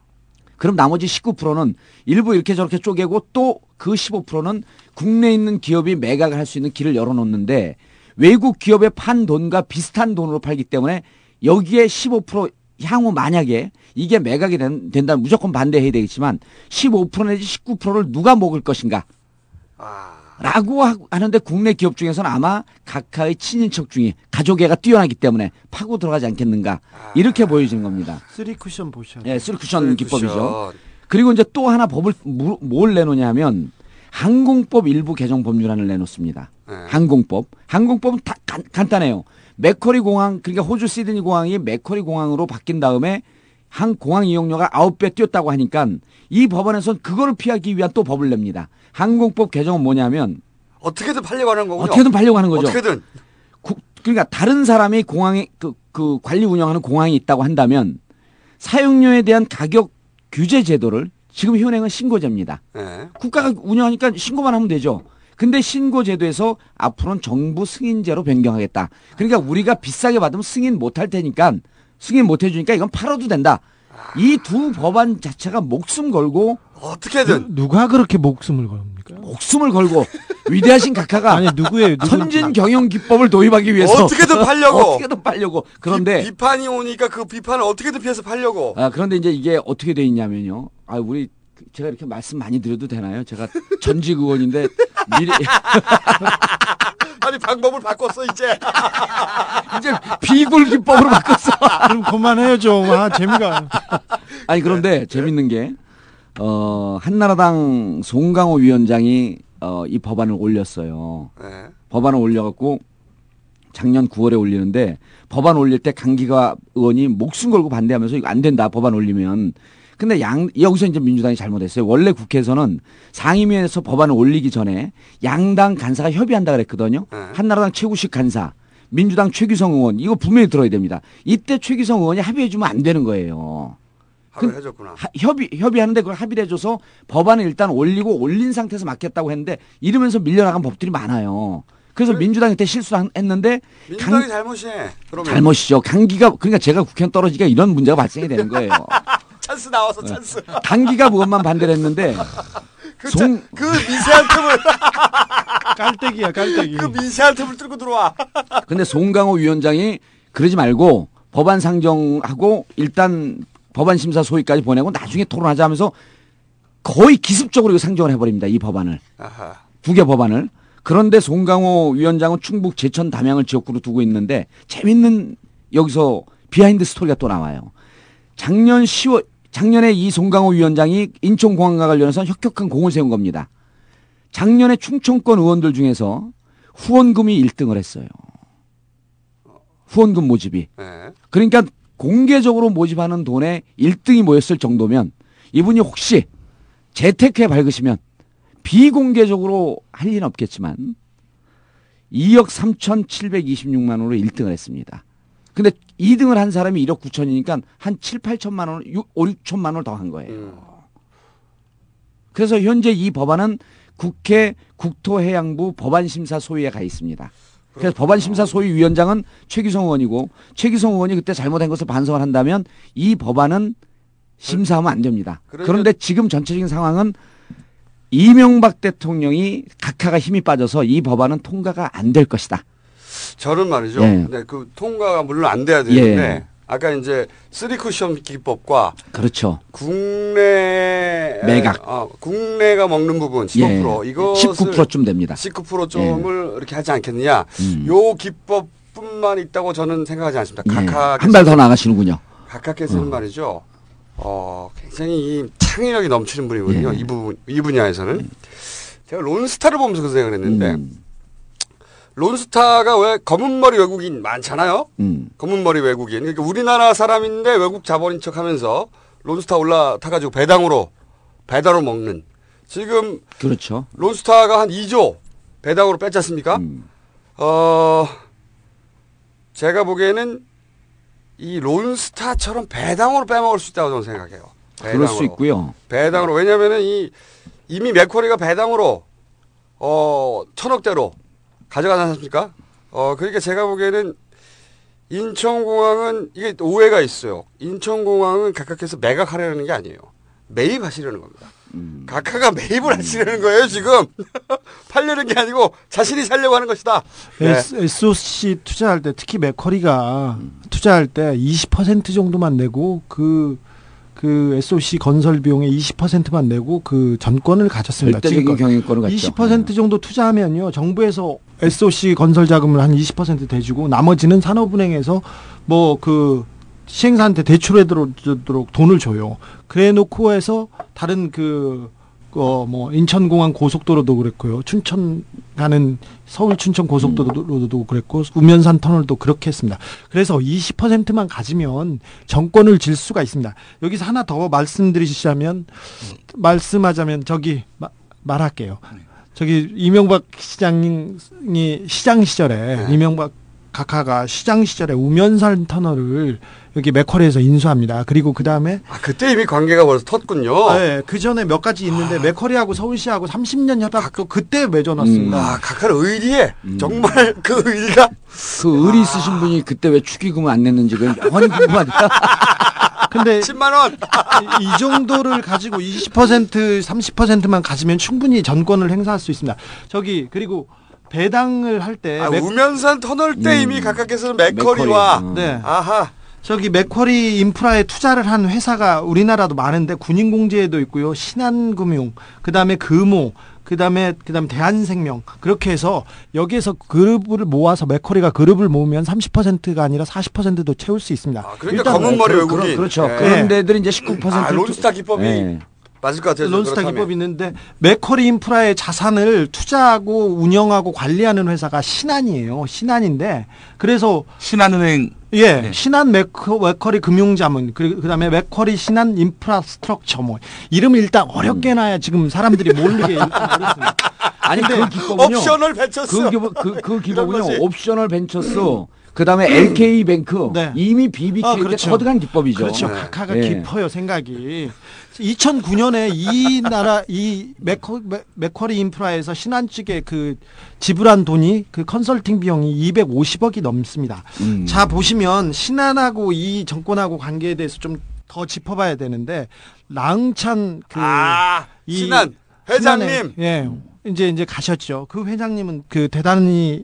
그럼 나머지 19%는 일부 이렇게 저렇게 쪼개고 또 그 15%는 국내에 있는 기업이 매각을 할 수 있는 길을 열어놓는데 외국 기업에 판 돈과 비슷한 돈으로 팔기 때문에 여기에 15% 향후 만약에 이게 매각이 된, 된다면 무조건 반대해야 되겠지만 15% 내지 19%를 누가 먹을 것인가 아, 라고 하- 하는데 국내 기업 중에서는 아마 각하의 친인척 중에 가족애가 뛰어나기 때문에 파고 들어가지 않겠는가 이렇게 보여지는 겁니다. 쓰리 쿠션 보셔. 예, 쓰리 쿠션 기법이죠. 그리고 이제 또 하나 법을 무- 뭘 내놓냐면 항공법 일부 개정 법률안을 내놓습니다. 네. 항공법. 항공법은 다 간, 간단해요. 맥쿼리 공항 그러니까 호주 시드니 공항이 맥쿼리 공항으로 바뀐 다음에 한 공항 이용료가 9배 뛰었다고 하니까 이 법안에서는 그거를 피하기 위한 또 법을 냅니다. 항공법 개정은 뭐냐면 어떻게든 팔려고 하는 거군요. 어떻게든 팔려고 하는 거죠. 어떻게든. 구- 그러니까 다른 사람이 공항에 그, 그 관리 운영하는 공항이 있다고 한다면 사용료에 대한 가격 규제 제도를 지금 현행은 신고제입니다. 예. 국가가 운영하니까 신고만 하면 되죠. 근데 신고 제도에서 앞으로는 정부 승인제로 변경하겠다. 그러니까 우리가 비싸게 받으면 승인 못할 테니까 승인 못 해주니까 이건 팔아도 된다. 이 두 법안 자체가 목숨 걸고 어떻게든 누 가 그렇게 목숨을 겁니까? 목숨을 걸고 위대하신 각하가 아니 누구예요? 누구? 선진 경영 기법을 도입하기 위해서 어떻게든 팔려고. 어떻게든 팔려고 그런데 비, 판이 오니까 그 비판을 어떻게든 피해서 팔려고. 아, 그런데 이제 이게 어떻게 돼 있냐면요. 아, 우리 그- 제가 이렇게 말씀 많이 드려도 되나요? 제가 전직 의원인데 미래 아니 방법을 바꿨어 이제. 이제 비굴 기법으로 바꿨어. 그럼 그만해요 좀. 아 재미가. 아니 그런데 재밌는 게 어, 한나라당 송강호 위원장이 어, 이 법안을 올렸어요. 네. 법안을 올려갖고 작년 9월에 올리는데 법안 올릴 때 강기가 의원이 목숨 걸고 반대하면서 이거 안 된다 법안 올리면 근데 양 여기서 이제 민주당이 잘못했어요. 원래 국회에서는 상임위에서 법안을 올리기 전에 양당 간사가 협의한다 그랬거든요. 네. 한나라당 최구식 간사, 민주당 최규성 의원 이거 분명히 들어야 됩니다. 이때 최규성 의원이 합의해 주면 안 되는 거예요. 하루 그- 해줬구나. 하- 협의 협의하는데 그걸 합의를 해 줘서 법안을 일단 올리고 올린 상태에서 맡겼다고 했는데 이러면서 밀려나간 법들이 많아요. 그래서 민주당이 그때 실수했는데 민주당이 잘못이네. 그러면 잘못이죠. 강기가 그러니까 제가 국회의원 떨어지니까 이런 문제가 발생이 되는 거예요. 찬스 나와서 찬스. 강기갑이 그것만 반대를 했는데 그, 송- 차- 그 미세한 틈을 깔때기야 깔때기. 그 미세한 틈을 뚫고 들어와. 근데 송광호 위원장이 그러지 말고 법안 상정하고 일단 법안 심사 소위까지 보내고 나중에 토론하자 하면서 거의 기습적으로 이거 상정을 해버립니다. 이 법안을. 두 개 법안을. 그런데 송광호 위원장은 충북 제천 단양을 지역구로 두고 있는데 재밌는 여기서 비하인드 스토리가 또 나와요. 작년 10월 작년에 이 송광호 위원장이 인천공항과 관련해서 혁혁한 공을 세운 겁니다. 작년에 충청권 의원들 중에서 후원금이 1등을 했어요. 후원금 모집이. 네. 그러니까 공개적으로 모집하는 돈에 1등이 모였을 정도면 이분이 혹시 재테크에 밝으시면 비공개적으로 할 리는 없겠지만 2억 3,726만 원으로 1등을 했습니다. 근데 2등을 한 사람이 1억 9천이니까 한 7, 8천만 원, 6, 5, 6천만 원을 더 한 거예요. 음. 그래서 현재 이 법안은 국회 국토해양부 법안심사 소위에 가 있습니다. 그래서 법안심사 소위 위원장은 최기성 의원이고 최기성 의원이 그때 잘못한 것을 반성을 한다면 이 법안은 심사하면 안 됩니다. 그런데 지금 전체적인 상황은 이명박 대통령이 각하가 힘이 빠져서 이 법안은 통과가 안 될 것이다. 저는 말이죠. 예. 네, 그 통과가 물론 안 돼야 되는데 예. 아까 이제 쓰리 쿠션 기법과 그렇죠. 국내 매각. 어, 국내가 먹는 부분 15% 예. 이것을 19%쯤 됩니다. 19%점을 이렇게 하지 않겠느냐. 음. 요 기법뿐만 있다고 저는 생각하지 않습니다. 예. 각하 한발 더 나가시는군요. 각하께서는 어. 말이죠. 어, 굉장히 이 창의력이 넘치는 분이거든요. 예. 이 부분 이 분야에서는 제가 론스타를 보면서 그 생각을 했는데 음. 론스타가 왜 검은 머리 외국인 많잖아요. 음. 검은 머리 외국인. 그러니까 우리나라 사람인데 외국 자본인 척 하면서 론스타 올라타가지고 배당으로, 배당으로 먹는. 지금 그렇죠. 론스타가 한 2조 배당으로 뺐지 않습니까? 음. 어, 제가 보기에는 이 론스타처럼 배당으로 빼먹을 수 있다고 저는 생각해요. 그럴 수 있고요. 배당으로 왜냐하면은 이 이미 맥쿼리가 배당으로 어 천억대로 가져가지 않습니까? 어 그러니까 제가 보기에는 인천공항은 이게 오해가 있어요. 인천공항은 각각해서 매각하려는 게 아니에요. 매입하시려는 겁니다. 각하가 매입을 하시려는 거예요 지금 팔려는 게 아니고 자신이 살려고 하는 것이다. 네. SOC 투자할 때 특히 맥커리가 투자할 때 20% 정도만 내고 그, 그 SOC 건설 비용의 20%만 내고 그 전권을 가졌습니다. 절대적인. 경영권을 갖죠. 20% 정도 투자하면요. 정부에서 SOC 건설 자금을 한 20% 대주고 나머지는 산업은행에서 뭐 그 시행사한테 대출해 들어오도록 돈을 줘요. 그래 놓고 해서 다른 그, 어, 뭐, 인천공항 고속도로도 그랬고요. 춘천 가는 서울 춘천 고속도로도 그랬고, 우면산 터널도 그렇게 했습니다. 그래서 20%만 가지면 정권을 질 수가 있습니다. 여기서 하나 더 말씀드리자면, 말씀하자면, 저기, 마- 말할게요. 저기, 이명박 시장이 시장 시절에, 이명박 각하가 시장 시절에 우면산 터널을 여기 맥커리에서 인수합니다. 그리고 그 다음에 아, 그때 이미 관계가 벌써 텄군요. 네, 그 전에 몇 가지 있는데 맥커리하고 서울시하고 30년 협약도 그때 맺어놨습니다. 아, 각하는 의리에 정말 그 의리가 그 의리 있으신 분이 그때 왜 축의금을 안 냈는지 그건 영원히 궁금하다. 근데 10만 원. 이, 이 정도를 가지고 20% 30%만 가지면 충분히 전권을 행사할 수 있습니다. 저기 그리고 배당을 할때 아, 맥- 우면산 터널 때 이미 각각에서는 맥커리와 맥커리, 어. 네. 아하 저기 맥쿼리 인프라에 투자를 한 회사가 우리나라도 많은데 군인공제에도 있고요. 신한금융, 그다음에 금호, 그다음에 그다음에 대한생명 그렇게 해서 여기에서 그룹을 모아서 맥쿼리가 그룹을 모으면 30%가 아니라 40%도 채울 수 있습니다. 그러니까 검은 머리 그- 외국인. 그렇, 죠 네. 그런 데들이 이제 19% 아, 론스타 기법이 네. 맞을 것 같아요. 론스타. 기법이 있는데 맥쿼리 인프라의 자산을 투자하고 운영하고 관리하는 회사가 신한이에요. 신한인데 그래서 신한은행 예, 네. 신한 맥쿼, 맥쿼리 금융자문 그리고 그다음에 맥쿼리 신한 인프라스트럭처 뭐 이름을 일단 어렵게 놔야 지금 사람들이 모르게. 아니 근데 그 기법은요. 옵셔널 벤처스. 그, 기법, 그, 그 기법은요. 옵셔널 벤처스 그다음에 LK 뱅크 네. 이미 BBK 아, 때 그렇죠. 터득한 기법이죠. 그렇죠. 네. 각하가 예. 깊어요 생각이. 2009년에 이 나라 이 맥쿼, 맥- 맥쿼리 인프라에서 신한 측에 그 지불한 돈이 그 컨설팅 비용이 250억이 넘습니다. 음. 자 보시면 신한하고 이 정권하고 관계에 대해서 좀 더 짚어봐야 되는데 랑찬 그 아, 이 신한 회장님. 예 이제 이제 가셨죠. 그 회장님은 그 대단히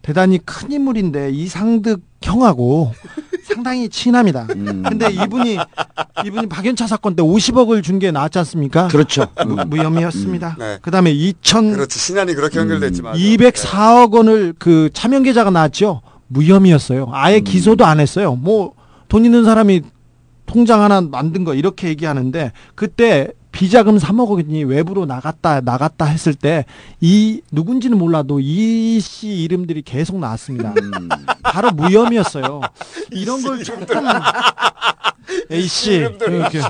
대단히 큰 인물인데 이상득 형하고 상당히 친합니다. 음. 근데 이분이 이분이 박연차 사건 때 50억을 준 게 나왔지 않습니까? 그렇죠. 무, 무혐의였습니다. 음. 네. 그다음에 2000 그렇지 신한이 그렇게 연결됐지만 204억 원을 그 차명 계좌가 나왔죠. 무혐의였어요. 아예 기소도 안 했어요. 뭐 돈 있는 사람이 통장 하나 만든 거 이렇게 얘기하는데 그때 비자금 3억 원이 외부로 나갔다 나갔다 했을 때 이 누군지는 몰라도 이 씨 이름들이 계속 나왔습니다. 음. 바로 무혐의였어요. 이런 걸 조금 A 씨 이렇게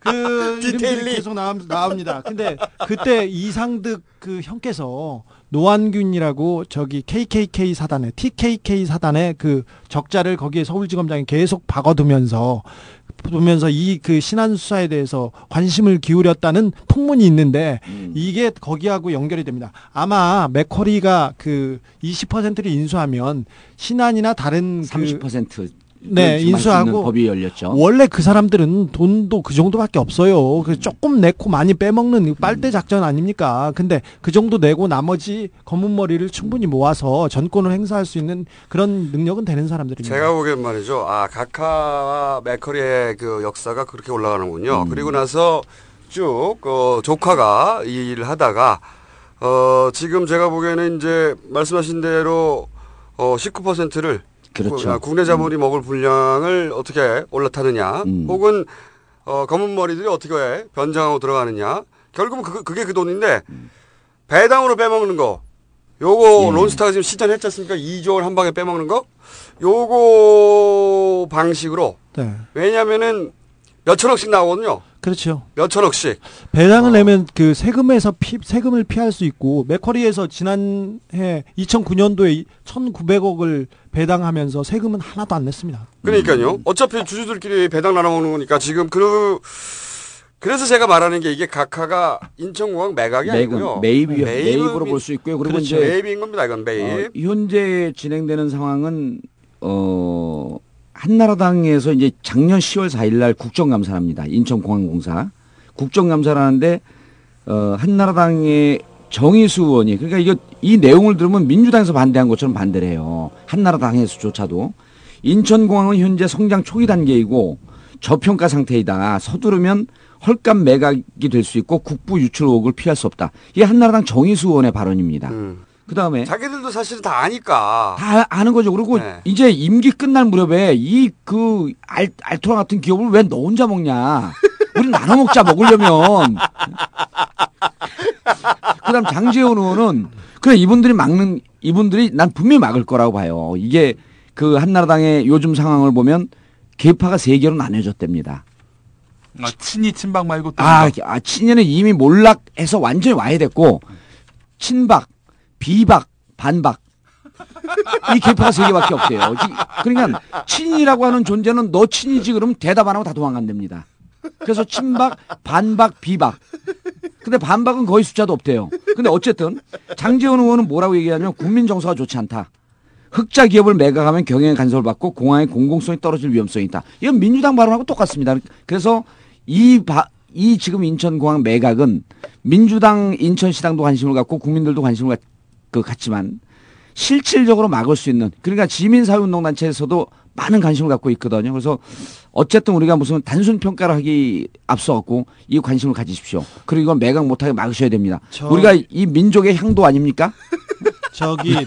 그 이름들이. 계속 나옵, 나옵니다. 근데 그때 이상득 그 형께서 노환균이라고 저기 KKK 사단에 TKK 사단에 그 적자를 거기에 서울지검장이 계속 박아두면서 보면서 이 그 신한 수사에 대해서 관심을 기울였다는 풍문이 있는데 이게 거기하고 연결이 됩니다. 아마 맥쿼리가 그 20%를 인수하면 신한이나 다른 그30% 네, 인수하고 법이 열렸죠. 원래 그 사람들은 돈도 그 정도밖에 없어요. 그 조금 내고 많이 빼먹는 빨대 작전 아닙니까? 근데 그 정도 내고 나머지 검은 머리를 충분히 모아서 전권을 행사할 수 있는 그런 능력은 되는 사람들입니다. 제가 보기엔 말이죠. 아, 가카와 맥커리의 그 역사가 그렇게 올라가는군요. 그리고 나서 쭉, 어, 조카가 이 일을 하다가, 어, 지금 제가 보기에는 이제 말씀하신 대로, 어, 19%를 그렇죠. 국내 자본이 먹을 분량을 어떻게 올라타느냐, 음. 혹은, 어, 검은 머리들이 어떻게 변장하고 들어가느냐. 결국은 그, 그게 그 돈인데, 배당으로 빼먹는 거. 요거 예. 론스타가 지금 시전했지 않습니까? 2조 원한 방에 빼먹는 거? 요거 방식으로 네. 왜냐면은 몇 천억씩 나오거든요. 그렇죠. 몇 천억씩. 배당을 내면 그 세금에서 피, 세금을 피할 수 있고 맥쿼리에서 지난해 2009년도에 1,900억을 배당하면서 세금은 하나도 안 냈습니다. 그러니까요. 어차피 주주들끼리 배당 나눠 먹는 거니까 지금 그 그래서 제가 말하는 게 이게 각하가 인천공항 매각이 아니고요. 매입이 매입 으로 볼 수 있고요. 그리고 그렇죠. 이제 매입인 겁니다. 이건 매입. 어, 현재 진행되는 상황은 어 한나라당에서 이제 작년 10월 4일 날 국정감사합니다. 인천공항공사 국정감사를 하는데 어 한나라당의 정의수 의원이 그러니까 이거 이 내용을 들으면 민주당에서 반대한 것처럼 반대를 해요. 한나라당에서조차도 인천공항은 현재 성장 초기 단계이고 저평가 상태이다. 서두르면 헐값 매각이 될 수 있고 국부 유출 의혹을 피할 수 없다. 이게 한나라당 정의수 의원의 발언입니다. 그 다음에 자기들도 사실은 다 아니까. 다 아는 거죠. 그리고 네. 이제 임기 끝날 무렵에 이 그 알토라 같은 기업을 왜 너 혼자 먹냐? 우리 나눠 먹자 먹으려면. 그다음 장재원 의원은 그래 이분들이 막는 이분들이 난 분명히 막을 거라고 봐요. 이게 그 한나라당의 요즘 상황을 보면 계파가 세 개로 나뉘어졌답니다. 아, 친이 친박 말고 또 아, 아 친이는 이미 몰락해서 완전히 와해됐고 친박, 비박, 반박 이 계파가 세 개밖에 없대요. 지- 그러니까 친이라고 하는 존재는 너 친이지 그러면 대답 안 하고 다 도망간답니다. 그래서 친박, 반박, 비박. 근데 반박은 거의 숫자도 없대요. 근데 어쨌든 장재원 의원은 뭐라고 얘기하냐면 국민 정서가 좋지 않다. 흑자 기업을 매각하면 경영 간섭을 받고 공항의 공공성이 떨어질 위험성이 있다. 이건 민주당 발언하고 똑같습니다. 그래서 이, 바, 이 지금 인천공항 매각은 민주당 인천시당도 관심을 갖고 국민들도 관심을 갖, 그 갖지만 실질적으로 막을 수 있는 그러니까 지민사회운동단체에서도 많은 관심을 갖고 있거든요. 그래서 어쨌든 우리가 무슨 단순 평가를 하기 앞서 갖고 이 관심을 가지십시오. 그리고 이건 매각 못하게 막으셔야 됩니다. 저- 우리가 이 민족의 향도 아닙니까? 저기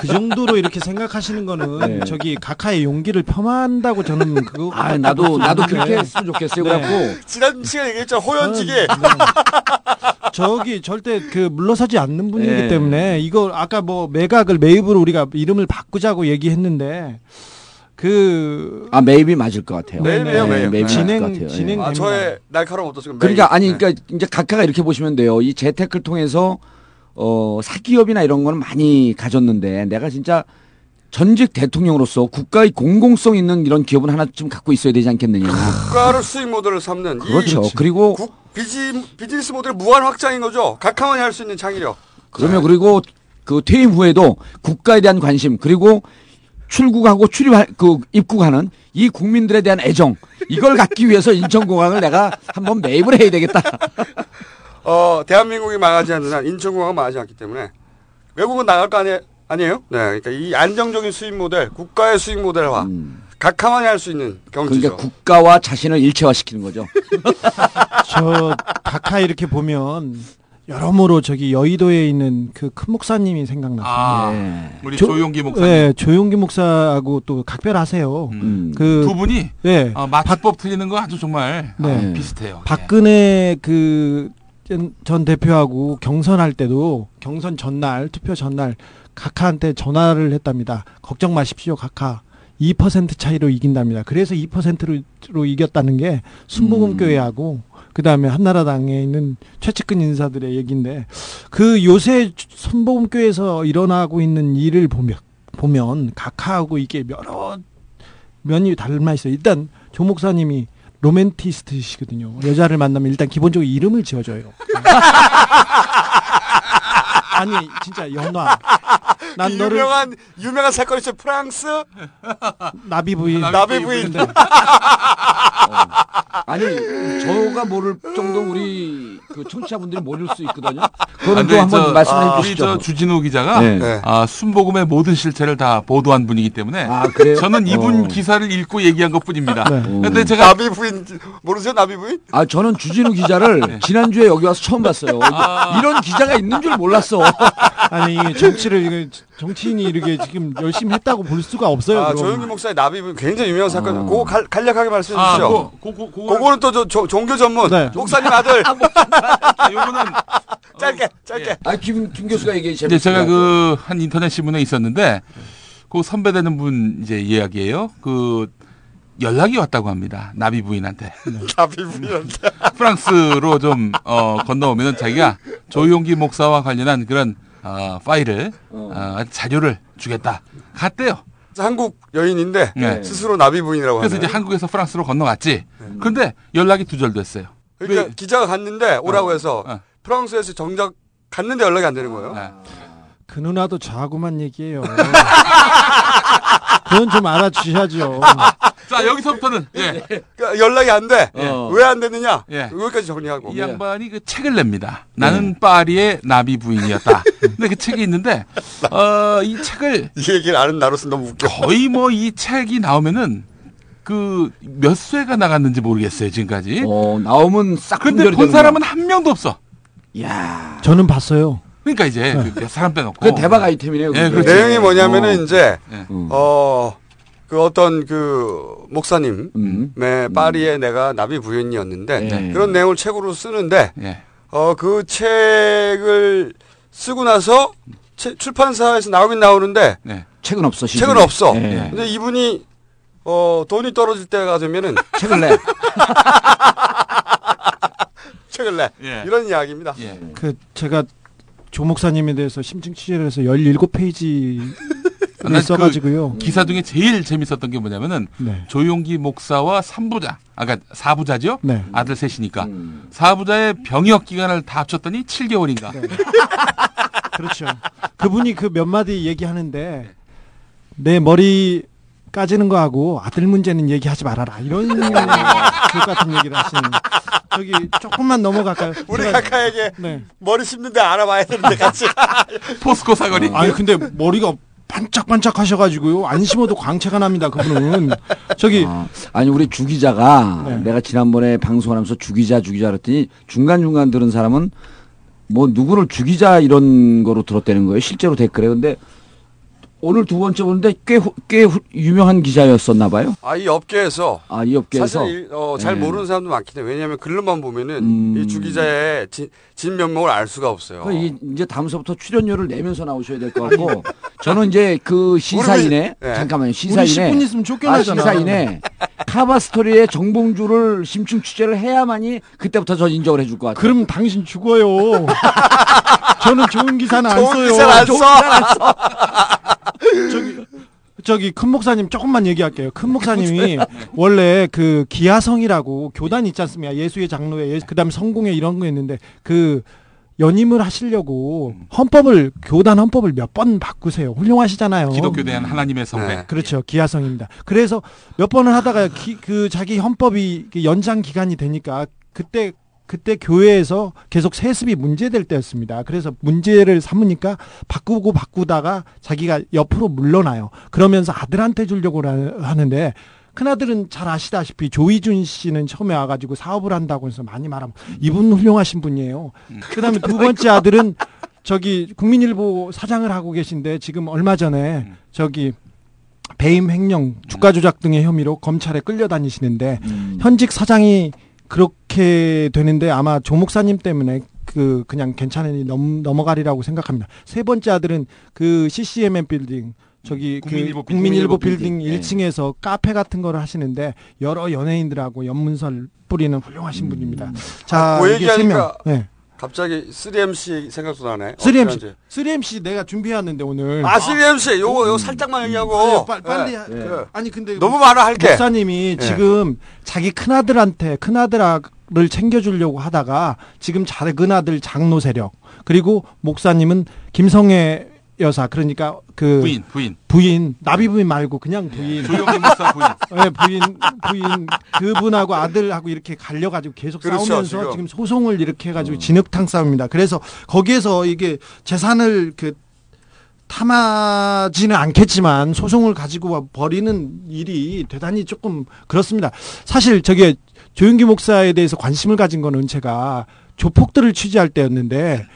그 정도로 이렇게 생각하시는 거는 네. 저기 각하의 용기를 폄하한다고 저는 그거 아, 나도 나도 그렇게 했으면 좋겠어요. 네. 그래갖고 지난 시간에 얘기했죠. 호연지게. 저기 절대 그 물러서지 않는 분이기 네. 때문에 이거 아까 뭐 매각을 매입으로 우리가 이름을 바꾸자고 얘기했는데 그 아 매입이 맞을 것 같아요. 매입이에요, 매입. 매입이 진행- 맞을 것 같아요. 예. 진행- 아, 저의 날카로운 어떠 지금 그러니까 매입. 아니 네. 그러니까 이제 각하가 이렇게 보시면 돼요. 이 재테크를 통해서 어 사기업이나 이런 거는 많이 가졌는데 내가 진짜 전직 대통령으로서 국가의 공공성 있는 이런 기업은 하나쯤 갖고 있어야 되지 않겠느냐. 국가를 수익 모델을 삼는 이 그렇죠. 그리고 국, 비지, 비즈니스 모델 무한 확장인 거죠. 각하만이 할 수 있는 창의력. 그러면 그리고 그 퇴임 후에도 국가에 대한 관심 그리고 출국하고 출입 그 입국하는 이 국민들에 대한 애정 이걸 갖기 위해서 인천공항을 내가 한번 매입을 해야 되겠다. 어, 대한민국이 망하지 않는 한 인천공항은 망하지 않기 때문에 외국은 나갈 거 아니, 아니에요? 네. 그러니까 이 안정적인 수익 모델, 국가의 수익 모델화, 각하만이 할 수 있는 경지죠. 그러니까 국가와 자신을 일체화시키는 거죠. 저 각하 이렇게 보면 여러모로 저기 여의도에 있는 그 큰 목사님이 생각나요. 아, 예. 우리 조- 조용기 목사님 네, 조용기 목사하고 또 각별하세요. 음. 그두 분이 네. 어, 마취법 틀리는 거 아주 정말 네. 아, 비슷해요. 박근혜 그 전 대표하고 경선할 때도 경선 전날 투표 전날 각하한테 전화를 했답니다. 걱정 마십시오, 각하. 2% 차이로 이긴답니다. 그래서 2%로 이겼다는 게 순복음교회하고 그 다음에 한나라당에 있는 최측근 인사들의 얘기인데 그 요새 순복음교회에서 일어나고 있는 일을 보면 보면 각하하고 이게 여러 면이 닮아 있어요. 일단 조 목사님이 로맨티스트시거든요. 여자를 만나면 일단 기본적으로 이름을 지어줘요. 아니 진짜 연화. 난그 너를 유명한 유명한 사건이 있죠. 프랑스 나비 부인. 나비 부인. 네. 아니 저가 모를 정도 우리 그 청취자분들이 모를 수 있거든요. 근데 또 한번 저- 말씀해 아, 우리 주시죠. 저 주진우 기자가 네. 네. 아, 순복음의 모든 실체를 다 보도한 분이기 때문에 아 그래요? 저는 이분 어. 기사를 읽고 얘기한 것뿐입니다. 네. 근데 제가 나비 부인 모르세요? 나비 부인? 아 저는 주진우 기자를 지난주에 여기 와서 처음 봤어요. 아. 이런 기자가 있는 줄 몰랐어. 아니 이게 정치를 이게 정치인이 이렇게 지금 열심히 했다고 볼 수가 없어요. 아. 조영기 목사의 나비 굉장히 유명한 사건. 어. 그거 갈, 간략하게 말씀해 아, 주시죠. 고, 고, 고, 고, 그거는 또 저, 저, 종교 전문 네. 목사님 아들 아, 요거는 짧게 짧게. 아김 김 교수가 얘기해 이제 제가 그 한 인터넷 신문에 있었는데 그 선배되는 분 이제 이야기예요. 그 연락이 왔다고 합니다. 나비 부인한테. 나비 부인한테. 프랑스로 좀 어, 건너오면은 자기가 조용기 목사와 관련한 그런 어, 파일을 어, 자료를 주겠다. 갔대요. 한국 여인인데 네. 스스로 나비 부인이라고 그래서 하네. 이제 한국에서 프랑스로 건너갔지. 그런데 연락이 두절됐어요. 그러니까 기자가 갔는데 오라고 해서 어. 프랑스에서 정작 갔는데 연락이 안 되는 거예요. 네. 그 누나도 저하고만 얘기해요. 그건 좀 알아주셔야죠. 자 여기서부터는 예. 그러니까 연락이 안 돼. 어. 왜안 됐느냐? 예. 여기까지 정리하고. 이 양반이 그 책을 냅니다. 나는 파리의 나비 부인이었다. 근데 그 책이 있는데 어, 이 책을 이 얘기를 아는 나로서 너무 웃겨. 거의 뭐 이 책이 나오면은 그몇 쇄가 나갔는지 모르겠어요 지금까지. 어, 나오면 싹 근데 본. 사람은 한 명도 없어. 야 저는 봤어요. 그러니까 이제 그몇 사람 빼놓고. 그 대박 아이템이네요. 예, 그게. 그렇지. 내용이 뭐냐면은 어. 이제 예. 음. 어. 그 어떤 그 목사님, 음. 네, 파리에 내가 나비 부인이었는데 네. 그런 내용을 책으로 쓰는데 예. 어그 책을 쓰고 나서 체- 출판사에서 나오긴 나오는데 네. 책은 없어. 시중에. 책은 없어. 예. 근데 이분이 어 돈이 떨어질 때가 되면은 책을 내. 책을 내 예. 이런 이야기입니다. 예. 그 제가 조 목사님에 대해서 심층 취재를 해서 17페이지를 난 써가지고요. 기사 중에 제일 재밌었던 게 뭐냐면은 네. 조용기 목사와 삼부자, 아까 사부자죠? 네. 아들 셋이니까 음. 사부자의 병역 기간을 다 합쳤더니 7개월인가. 그렇죠. 그분이 그 몇 마디 얘기하는데 내 머리 까지는 거 하고 아들 문제는 얘기하지 말아라 이런 그 같은 얘기를 하시는 저기 조금만 넘어갈까요? 우리 각하에게 네. 머리 심는데 알아봐야 되는데 같이 포스코 사거리. 아니 근데 머리가 반짝반짝 하셔가지고요 안 심어도 광채가 납니다 그분은 저기 아, 아니 우리 주 기자가 네. 내가 지난번에 방송을 하면서 주 기자 주 기자 그랬더니 중간 중간 들은 사람은 뭐 누구를 주 기자 이런 거로 들었다는 거예요. 실제로 댓글에 근데 오늘 두 번째 보는데 꽤 꽤 유명한 기자였었나 봐요. 아 이 업계에서 아 이 업계에서 사실 이- 어, 잘 네. 모르는 사람도 많긴 해. 왜냐하면 글로만 보면은 음. 이 주 기자의 진, 진면목을 알 수가 없어요. 그 이- 이제 다음서부터 출연료를 내면서 나오셔야 될 것 같고 저는 이제 그 시사인에 네. 잠깐만요 시사인에 10분 있으면 아, 쫓겨나잖아. 시사인에 카바 스토리의 정봉주를 심층 취재를 해야만이 그때부터 전 인정을 해줄 것 같아요. 그럼 당신 죽어요. 저는 좋은 기사는 안 좋은 써요. 좋은 써. 기사는 안 써. 저기 저기 큰 목사님 조금만 얘기할게요. 큰 목사님이 원래 그 기아성이라고 교단 있지 않습니까? 예수의 장로회, 예, 그다음에 성공회 이런 거 있는데 그 연임을 하시려고 헌법을 교단 헌법을 몇 번 바꾸세요. 훌륭하시잖아요. 기독교 대한 하나님의 성배. 네. 그렇죠. 기아성입니다. 그래서 몇 번을 하다가 기- 그 자기 헌법이 그 연장 기간이 되니까 그때 그때 교회에서 계속 세습이 문제될 때였습니다. 그래서 문제를 삼으니까 바꾸고 바꾸다가 자기가 옆으로 물러나요. 그러면서 아들한테 주려고 라- 하는데 큰아들은 잘 아시다시피 조이준 씨는 처음에 와가지고 사업을 한다고 해서 많이 말하면 이분 훌륭하신 분이에요. 그다음에 두 번째 아들은 저기 국민일보 사장을 하고 계신데 지금 얼마 전에 저기 배임 횡령, 주가 조작 등의 혐의로 검찰에 끌려다니시는데 음. 현직 사장이 그렇게 되는데 아마 조 목사님 때문에 그 그냥 괜찮으니 넘, 넘어가리라고 생각합니다. 세 번째 아들은 그 CCMM 빌딩 저기 국민일보 그 국민일보 빌딩. 빌딩 예. 1층에서 카페 같은 거를 하시는데 여러 연예인들하고 연문설 뿌리는 훌륭하신 분입니다. 자, 그 이게 세 명. 얘기하니까 네. 갑자기 3MC 생각도 나네. 3MC. 어찌한지. 3MC 내가 준비해왔는데 오늘. 아 3MC 요거 요거 살짝만 얘기하고. 아니요, 빨리, 빨리 네. 하- 네. 아니 근데 너무 많아 할게. 목사님이 예. 지금 자기 큰 아들한테 큰 아들을 챙겨주려고 하다가 지금 작은 아들 장로 세력 그리고 목사님은 김성애 여사 그러니까 그 부인, 부인. 부인 나비 부인 말고 그냥 부인 조용기 목사 부인. 네, 부인 부인 그분하고 아들하고 이렇게 갈려가지고 계속 그렇죠, 싸우면서 지금. 지금. 소송을 이렇게 해가지고 진흙탕 싸움입니다. 그래서 거기에서 이게 재산을 그 탐하지는 않겠지만 소송을 가지고 버리는 일이 대단히 조금 그렇습니다. 사실 저게 조윤기 목사에 대해서 관심을 가진 거는 제가 조폭들을 취재할 때였는데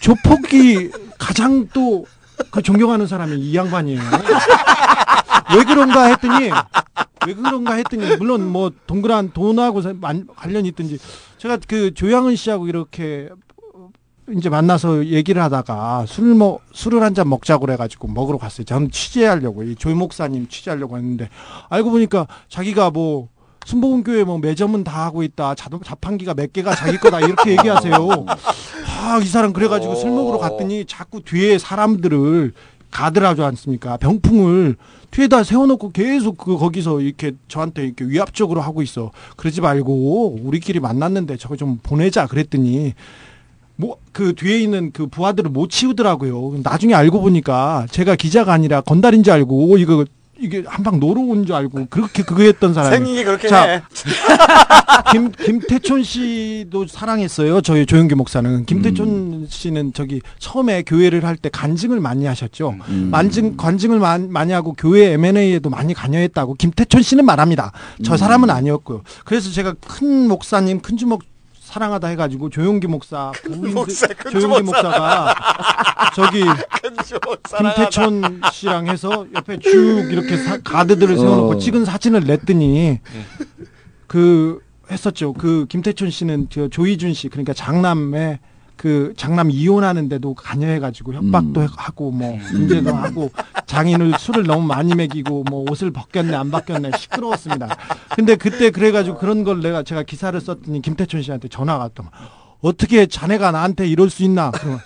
조폭이 가장 또 그 존경하는 사람이 이 양반이에요. 왜 그런가 했더니 왜 그런가 했더니 물론 뭐 동그란 돈하고 만- 관련이 있든지 제가 그 조양은 씨하고 이렇게 이제 만나서 얘기를 하다가 술 먹, 술을 한 잔 먹자고 그래가지고 먹으러 갔어요. 저는 취재하려고, 이 조 목사님 취재하려고 했는데, 알고 보니까 자기가 뭐, 순복음 교회 뭐 매점은 다 하고 있다. 자동, 자판기가 몇 개가 자기 거다. 이렇게 얘기하세요. 아, 이 사람 그래가지고 술 먹으러 갔더니 자꾸 뒤에 사람들을 가드라지 않습니까? 병풍을 뒤에다 세워놓고 계속 그 거기서 이렇게 저한테 이렇게 위압적으로 하고 있어. 그러지 말고 우리끼리 만났는데 저거 좀 보내자 그랬더니 뭐 그 뒤에 있는 그 부하들을 못 치우더라고요. 나중에 알고 보니까 제가 기자가 아니라 건달인 줄 알고 이거 이게 한방 노러 온 줄 알고 그렇게 그거 했던 사람이 생긴 게 그렇게 자, 해. 김 김태촌 씨도 사랑했어요. 저희 조영기 목사는 김태촌 음. 씨는 저기 처음에 교회를 할 때 간증을 많이 하셨죠. 음. 만증 관증을 많- 많이 하고 교회 M&A에도 많이 관여했다고 김태촌 씨는 말합니다. 저 음. 사람은 아니었고요. 그래서 제가 큰 목사님 큰 주먹 사랑하다 해가지고 조용기 목사 부인 목사, 큰 조용기 목사가 저기 김태촌 씨랑 해서 옆에 쭉 이렇게 사- 가드들을 세워놓고 어. 찍은 사진을 냈더니 그 했었죠. 그 김태촌 씨는 저 조이준 씨 그러니까 장남의 그 장남 이혼하는데도 관여해가지고 협박도 음. 하고 뭐 문제도 하고 장인을 술을 너무 많이 먹이고 뭐 옷을 벗겼네 안 벗겼네 시끄러웠습니다. 근데 그때 그래가지고 그런 걸 내가 제가 기사를 썼더니 김태촌 씨한테 전화가 왔더만 어떻게 자네가 나한테 이럴 수 있나? 그러면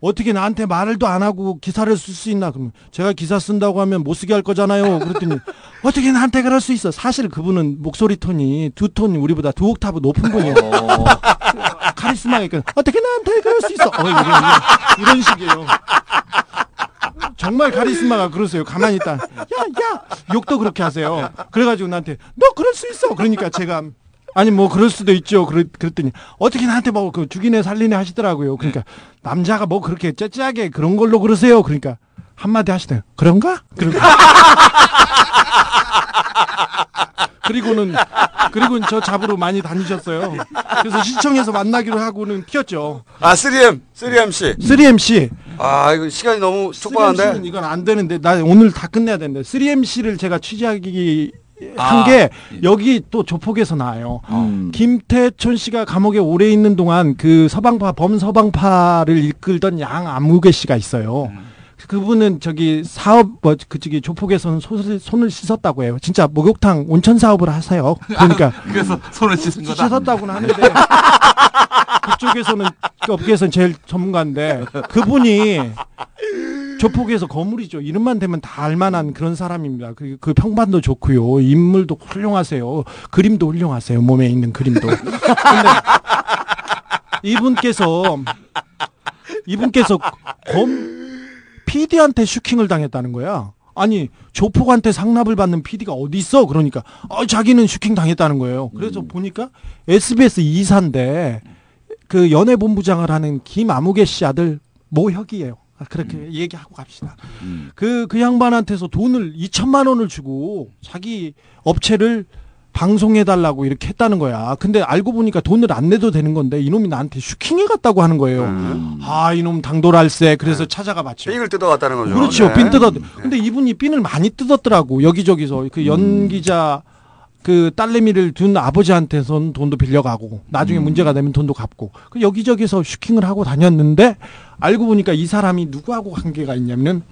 어떻게 나한테 말을도 안 하고 기사를 쓸 수 있나? 그러면 제가 기사 쓴다고 하면 못 쓰게 할 거잖아요. 그랬더니 어떻게 나한테 그럴 수 있어? 사실 그분은 목소리 톤이 두 톤이 우리보다 두 옥타브 높은 분이에요. 카리스마가 있고 어떻게 나한테 그럴 수 있어? 어, 이런, 이런, 이런 식이에요. 정말 카리스마가 그러세요. 가만히 있다. 야, 야! 욕도 그렇게 하세요. 그래가지고 나한테, 너 그럴 수 있어! 그러니까 제가, 아니, 뭐, 그럴 수도 있죠. 그랬, 그랬더니, 어떻게 나한테 뭐, 그, 죽이네, 살리네 하시더라고요. 그러니까, 남자가 뭐, 그렇게 째째하게 그런 걸로 그러세요. 그러니까, 한마디 하시대요. 그런가? 그리고, 그리고는, 그리고는 저 잡으러 많이 다니셨어요. 그래서 시청에서 만나기로 하고는 튀었죠. 아 3M 3MC 3MC. 아 이거 시간이 너무 3MC는 촉박한데 이건 안 되는데 나 오늘 다 끝내야 되는데 3MC를 제가 취재하기 아, 한게 여기 또 조폭에서 나와요. 음. 김태촌 씨가 감옥에 오래 있는 동안 그 서방파 범서방파를 이끌던 양 안무개 씨가 있어요. 그분은 저기 사업 뭐 그쪽이 조폭에서는 손을, 손을 씻었다고 해요. 진짜 목욕탕 온천 사업을 하세요. 그러니까 그래서 손을 씻은 거다. 씻었다고는 하는데 그쪽에서는 그 업계에서는 제일 전문가인데 그분이 조폭에서 거물이죠. 이름만 되면 다 알만한 그런 사람입니다. 그, 그 평판도 좋고요. 인물도 훌륭하세요. 그림도 훌륭하세요. 몸에 있는 그림도. 근데 이분께서 이분께서 검 PD한테 슈킹을 당했다는 거야. 아니 조폭한테 상납을 받는 PD가 어디 있어? 그러니까 어, 자기는 슈킹 당했다는 거예요. 그래서 보니까 SBS 이사인데 그 연예본부장을 하는 김아무개 씨 아들 모혁이에요. 아, 그렇게 얘기하고 갑시다. 그, 그 양반한테서 돈을 2천만 원을 주고 자기 업체를 방송해달라고 이렇게 했다는 거야. 근데 알고 보니까 돈을 안 내도 되는 건데 이놈이 나한테 슈킹해 갔다고 하는 거예요. 아, 이놈 당돌할세. 그래서 찾아가 봤죠. 삥을 뜯어갔다는 거죠. 그렇죠. 네. 빈 뜯었. 근데 이분이 핀을 많이 뜯었더라고. 여기저기서 그 연기자 그 딸내미를 둔 아버지한테선 돈도 빌려가고 나중에 문제가 되면 돈도 갚고 그 여기저기서 슈킹을 하고 다녔는데 알고 보니까 이 사람이 누구하고 관계가 있냐면은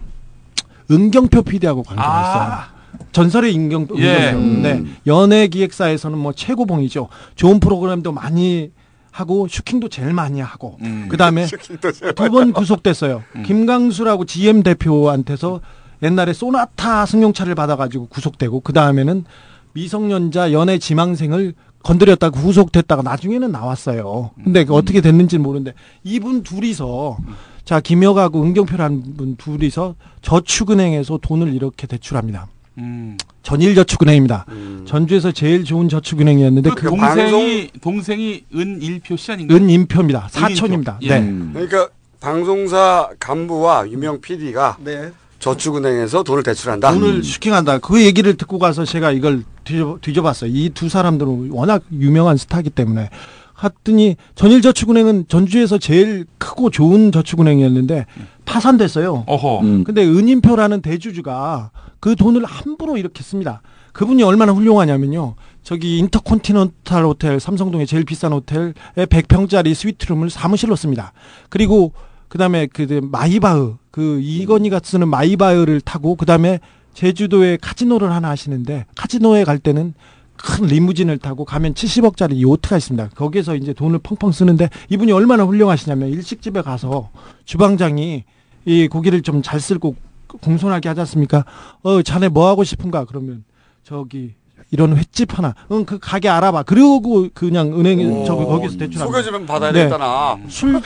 은경표 PD하고 관계가 있어요. 전설의 인경 예. 은경표. 네. 연예 기획사에서는 뭐 최고봉이죠. 좋은 프로그램도 많이 하고 슈킹도 제일 많이 하고 음. 그다음에 두 번 구속됐어요. 김강수라고 GM 대표한테서 옛날에 소나타 승용차를 받아가지고 구속되고 그 다음에는 미성년자 연애 지망생을 건드렸다가 구속됐다가 나중에는 나왔어요. 근데 그 어떻게 됐는지 는 모르는데 이분 둘이서 자 김혁하고 은경표라는 분 둘이서 저축은행에서 돈을 이렇게 대출합니다. 음. 전일저축은행입니다. 전주에서 제일 좋은 저축은행이었는데 그 그 동생이 동생이 은일표 씨 아닌가요? 은임표입니다. 사촌입니다. 예. 네. 그러니까 방송사 간부와 유명 PD가 네. 저축은행에서 돈을 대출한다. 돈을 슈킹한다. 그 얘기를 듣고 가서 제가 이걸 뒤져, 뒤져봤어요. 이 두 사람들은 워낙 유명한 스타기 때문에. 갔더니 전일저축은행은 전주에서 제일 크고 좋은 저축은행이었는데 파산됐어요. 어허. 음. 근데 은임표라는 대주주가 그 돈을 함부로 이렇게 씁니다. 그분이 얼마나 훌륭하냐면요. 저기 인터컨티넨탈 호텔 삼성동의 제일 비싼 호텔에 100평짜리 스위트룸을 사무실로 씁니다. 그리고 그다음에 그 마이바흐 그 이건희가 쓰는 마이바흐를 타고 그다음에 제주도에 카지노를 하나 하시는데 카지노에 갈 때는 큰 리무진을 타고 가면 70억짜리 요트가 있습니다. 거기에서 이제 돈을 펑펑 쓰는데 이분이 얼마나 훌륭하시냐면 일식집에 가서 주방장이 이 고기를 좀 잘 쓸고 공손하게 하지 않습니까? 어, 자네 뭐 하고 싶은가? 그러면 저기 이런 횟집 하나. 응, 그 가게 알아봐. 그리고 그냥 은행에 저기 거기서 대출 소개 좀 받아야 네. 나. 술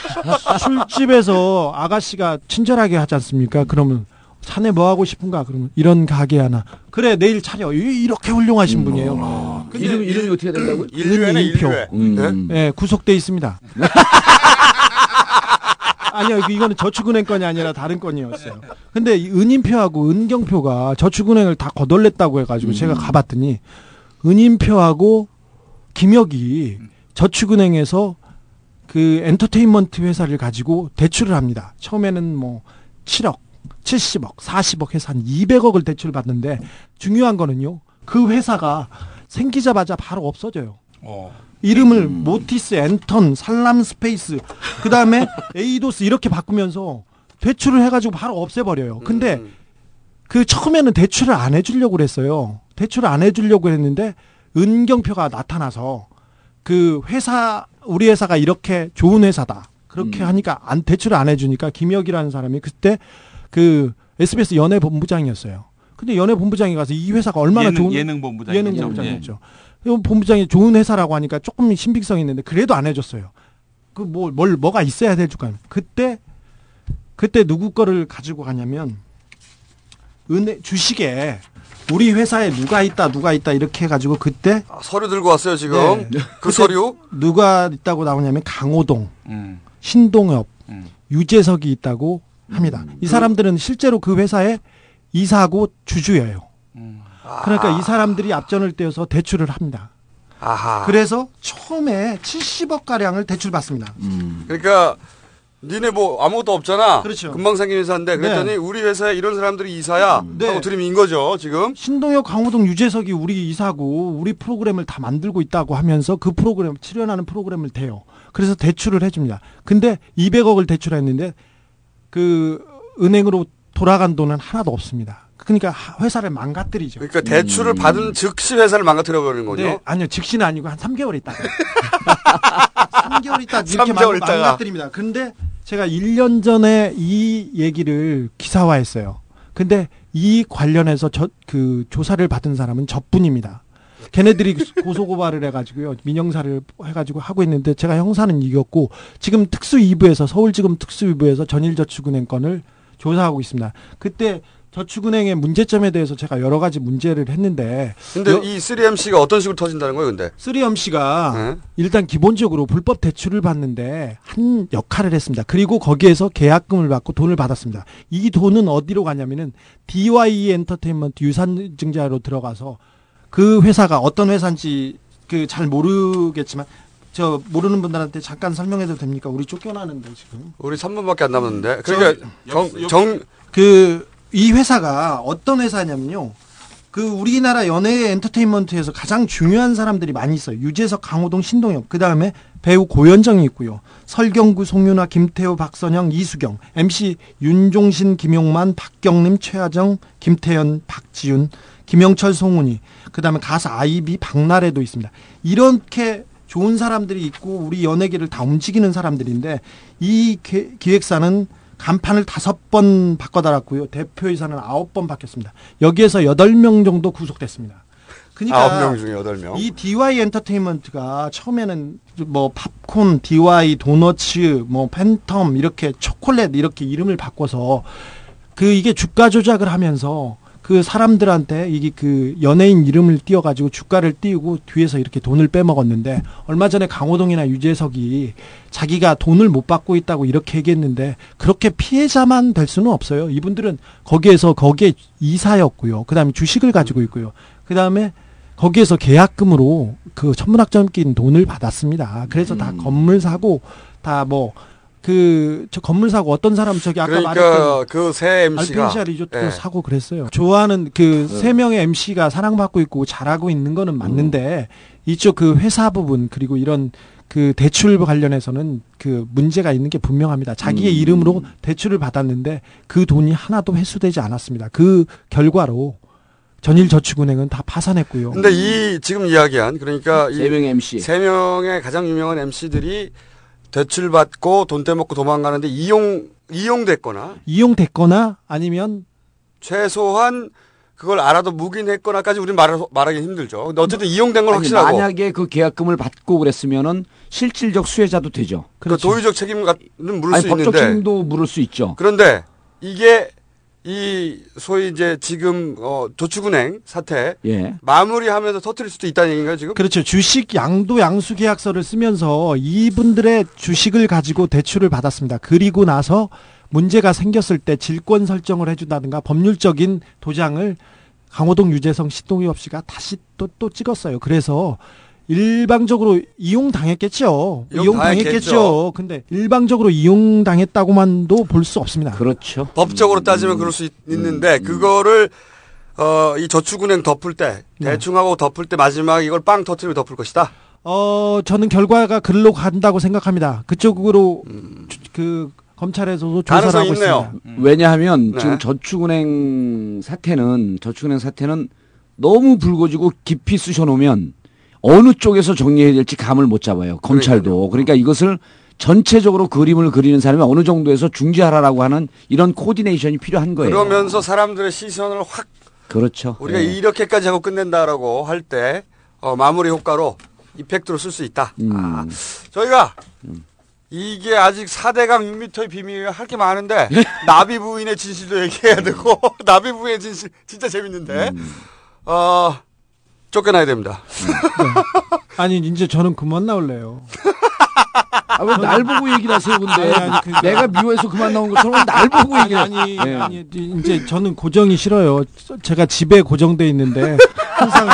술집에서 아가씨가 친절하게 하지 않습니까? 그러면 자네 뭐 하고 싶은가? 그러면 이런 가게 하나. 그래 내일 차려. 이- 이렇게 훌륭하신 분이에요. 근데 이름 이름이 어떻게 된다고요? 인류애네 인표. 인류애. 음. 예, 구속돼 있습니다. 아니요, 이거- 이거는 저축은행 건이 아니라 다른 건이었어요. 근데 이 은인표하고 은경표가 저축은행을 다 거덜냈다고 해가지고 제가 가봤더니 은인표하고 김혁이 저축은행에서 그 엔터테인먼트 회사를 가지고 대출을 합니다. 처음에는 뭐 7억, 70억, 40억 해서 한 200억을 대출을 받는데 중요한 거는요. 그 회사가 생기자마자 바로 없어져요. 이름을 모티스, 앤턴, 살람 스페이스, 그 다음에 에이도스 이렇게 바꾸면서 대출을 해가지고 바로 없애버려요. 근데 그 처음에는 대출을 안 해주려고 그랬어요. 대출을 안 해주려고 했는데 은경표가 나타나서 그 회사 우리 회사가 이렇게 좋은 회사다. 그렇게 하니까 안 대출을 안 해주니까 김혁이라는 사람이 그때 그 SBS 연예 본부장이었어요. 근데 연예 본부장이 가서 이 회사가 얼마나 예능, 좋은 예능 본부장이죠. 예능 본부장이었죠. 이 본부장이 좋은 회사라고 하니까 조금 신빙성이 있는데 그래도 안 해줬어요. 그 뭐 뭘 뭐가 있어야 될 줄. 그때 그때 누구 거를 가지고 가냐면 은행 주식에 우리 회사에 누가 있다 누가 있다 이렇게 해가지고 그때 아, 서류 들고 왔어요 지금. 네. 그 서류. 누가 있다고 나오냐면 강호동, 음. 신동엽, 음. 유재석이 있다고 합니다. 이 사람들은 실제로 그 회사에 이사하고 주주예요. 음. 그러니까 이 사람들이 앞전을 떼어서 대출을 합니다. 아하. 그래서 처음에 70억 가량을 대출 받습니다. 그러니까 니네 뭐 아무것도 없잖아. 그렇죠. 금방 생긴 회사인데 그랬더니 네. 우리 회사에 이런 사람들이 이사야. 네. 하고 들이민 거죠 지금. 신동엽, 강호동, 유재석이 우리 이사고 우리 프로그램을 다 만들고 있다고 하면서 그 프로그램 출연하는 프로그램을 대요. 그래서 대출을 해 줍니다. 근데 200억을 대출했는데 그 은행으로 돌아간 돈은 하나도 없습니다. 그러니까 하- 회사를 망가뜨리죠. 그러니까 대출을 받은 즉시 회사를 망가뜨려 버리는 거죠. 네, 아니요, 즉시는 아니고 한 3개월 있다가. 3개월 있다 이렇게 3개월 망- 있다가. 망가뜨립니다. 근데 제가 1년 전에 이 얘기를 기사화했어요. 근데 이 관련해서 저 그 조사를 받은 사람은 저뿐입니다. 걔네들이 고소고발을 해가지고요 민영사를 해가지고 하고 있는데 제가 형사는 이겼고 지금 특수 2부에서 서울지검 특수 2부에서 전일저축은행 건을 조사하고 있습니다. 그때 저축은행의 문제점에 대해서 제가 여러 가지 문제를 했는데 근데 여- 이 3MC가 어떤 식으로 터진다는 거예요, 근데? 쓰리엄 씨가 네. 일단 기본적으로 불법 대출을 받는데 한 역할을 했습니다. 그리고 거기에서 계약금을 받고 돈을 받았습니다. 이 돈은 어디로 가냐면은 DY 엔터테인먼트 유산증자로 들어가서 그 회사가 어떤 회사인지 그 잘 모르겠지만 저 모르는 분들한테 잠깐 설명해도 됩니까? 우리 쫓겨나는데 지금. 우리 3분밖에 안 남았는데. 그러니까 정, 정그 이 회사가 어떤 회사냐면요. 그 우리나라 연예 엔터테인먼트에서 가장 중요한 사람들이 많이 있어요. 유재석, 강호동, 신동엽. 그 다음에 배우 고현정이 있고요. 설경구, 송윤아, 김태호, 박선영, 이수경, MC 윤종신, 김용만, 박경림, 최하정, 김태현, 박지윤, 김영철, 송은이. 그 다음에 가수 아이비, 박나래도 있습니다. 이렇게 좋은 사람들이 있고 우리 연예계를 다 움직이는 사람들인데 이 기- 기획사는 간판을 다섯 번 바꿔 달았고요. 대표이사는 아홉 번 바뀌었습니다. 여기에서 여덟 명 정도 구속됐습니다. 그러니까 9명 중에 8명. 이 DY 엔터테인먼트가 처음에는 뭐 팝콘, DY, 도너츠, 뭐 팬텀 이렇게 초콜릿 이렇게 이름을 바꿔서 그 이게 주가 조작을 하면서 그 사람들한테 이게 그 연예인 이름을 띄워가지고 주가를 띄우고 뒤에서 이렇게 돈을 빼먹었는데 얼마 전에 강호동이나 유재석이 자기가 돈을 못 받고 있다고 이렇게 얘기했는데 그렇게 피해자만 될 수는 없어요. 이분들은 거기에서 거기에 이사였고요. 그 다음에 주식을 가지고 있고요. 그 다음에 거기에서 계약금으로 그 천문학점 낀 돈을 받았습니다. 그래서 다 건물 사고 다 뭐 그 저 건물 사고 어떤 사람 저기 아까 그러니까 말했던 그새 MC가 알펜시아 리조트 예. 사고 그랬어요. 좋아하는 그 세 명의 MC가 사랑받고 있고 잘하고 있는 거는 맞는데 이쪽 그 회사 부분 그리고 이런 그 대출 관련해서는 그 문제가 있는 게 분명합니다. 자기의 음. 이름으로 대출을 받았는데 그 돈이 하나도 회수되지 않았습니다. 그 결과로 전일저축은행은 다 파산했고요. 근데 이 지금 이야기한 그러니까 세 명의 MC. 세 명의 가장 유명한 MC들이 대출 받고 돈 떼먹고 도망가는데 이용 이용됐거나 이용됐거나 아니면 최소한 그걸 알아도 묵인했거나까지 우리는 말 말하기 힘들죠. 근데 어쨌든 이용된 건 아니, 확실하고 만약에 그 계약금을 받고 그랬으면은 실질적 수혜자도 되죠. 그 도의적 책임은 물을 아니, 수 법적 있는데 책임도 물을 수 있죠. 그런데 이게 이 소위 이제 지금 어 저축은행 사태 예. 마무리하면서 터뜨릴 수도 있다는 얘기인가요 지금? 그렇죠. 주식 양도 양수 계약서를 쓰면서 이분들의 주식을 가지고 대출을 받았습니다. 그리고 나서 문제가 생겼을 때 질권 설정을 해준다든가 법률적인 도장을 강호동, 유재성, 신동엽 씨가 다시 또, 또 찍었어요. 그래서 일방적으로 이용당했겠죠. 이용 이용당했겠죠. 근데 일방적으로 이용당했다고만도 볼 수 없습니다. 그렇죠. 법적으로 따지면 그럴 수 있, 는데 그거를 어 이 저축은행 덮을 때 네. 대충 하고 덮을 때 마지막에 이걸 빵 터트리고 덮을 것이다. 어, 저는 결과가 글로 간다고 생각합니다. 그쪽으로 주- 그 검찰에서도 조사를 하고 있네요. 있습니다. 왜냐하면 네. 지금 저축은행 사태는 저축은행 사태는 너무 불거지고 깊이 쑤셔 놓으면 어느 쪽에서 정리해야 될지 감을 못 잡아요. 검찰도. 그러니까 이것을 전체적으로 그림을 그리는 사람이 어느 정도에서 중지하라라고 하는 이런 코디네이션이 필요한 거예요. 그러면서 사람들의 시선을 확 그렇죠. 우리가 예. 이렇게까지 하고 끝낸다라고 할 때 어, 마무리 효과로 이펙트로 쓸 수 있다. 음. 아, 저희가 이게 아직 4대강 6m의 비밀이 할게 많은데 예? 나비 부인의 진실도 얘기해야 되고 나비 부인의 진실 진짜 재밌는데 음. 어 쫓겨나야 됩니다. 아니 이제 저는 그만 나올래요. 아, 왜 날 보고 얘기를 하세요, 근데. 아니, 아니, 그러니까- 내가 미워해서 그만 나온 것처럼 날 보고 아니 얘기를 아니 예. 아니 이제 저는 고정이 싫어요. 제가 집에 고정돼 있는데 항상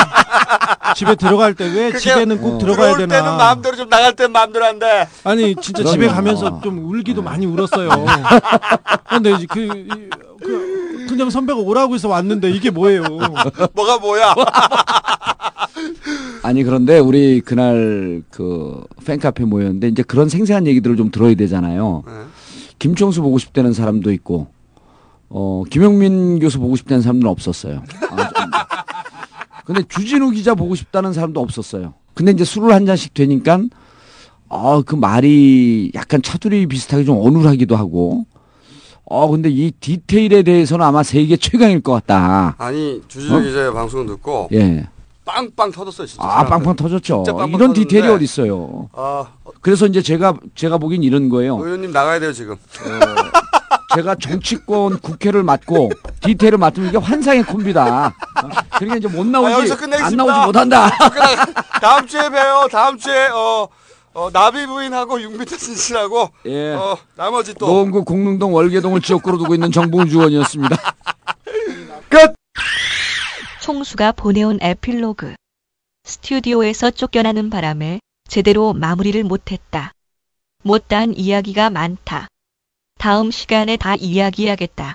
집에 들어갈 때 왜 집에는 꼭 어. 들어가야 들어올 때는 되나? 마음대로 좀 나갈 때는 마음대로 안 돼. 아니 진짜. 집에 가면서 좀 울기도 많이 울었어요. 근데 이제 그, 이- 그 그냥 선배가 오라고 해서 왔는데 이게 뭐예요? 뭐가 뭐야? 아니 그런데 우리 그날 그 팬카페 모였는데 이제 그런 생생한 얘기들을 좀 들어야 되잖아요. 네. 김총수 보고 싶다는 사람도 있고 어 김용민 교수 보고 싶다는 사람들은 없었어요. 아, 좀- 근데 주진우 기자 보고 싶다는 사람도 없었어요. 근데 이제 술을 한 잔씩 되니까 아그 말이 약간 차두리 비슷하게 좀 어눌하기도 하고 어 근데 이 디테일에 대해서는 아마 세계 최강일 것 같다. 아니 주진우 어? 기자의 방송을 듣고 예. 빵빵 터졌어요 진짜. 아 빵빵 터졌죠. 진짜 빵빵 이런 디테일이 터졌는데. 어디 있어요? 아 그래서 이제 제가 제가 보긴 이런 거예요. 의원님 나가야 돼요 지금. 제가 정치권 국회를 맡고 디테일을 맡으면 이게 환상의 콤비다. 어? 그러니까 이제 못 아, 나오지 여기서 안 끝내겠습니다. 나오지 못한다. 다음 주에 봬요. 다음 주에 어, 어 나비 부인하고 육미터 진실하고 예. 어 나머지 또 노원구 공릉동 월계동을 지역구로 두고 있는 정봉주 의원이었습니다. 끝. 총수가 보내온 에필로그. 스튜디오에서 쫓겨나는 바람에 제대로 마무리를 못했다. 못다한 이야기가 많다. 다음 시간에 다 이야기하겠다.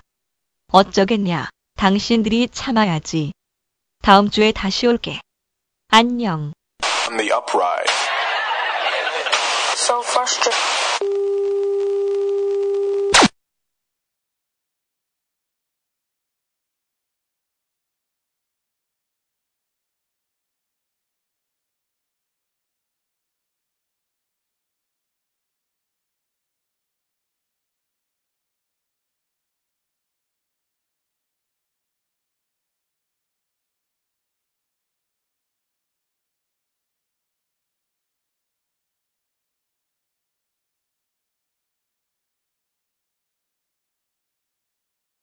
어쩌겠냐. 당신들이 참아야지. 다음 주에 다시 올게. 안녕. so frustrated.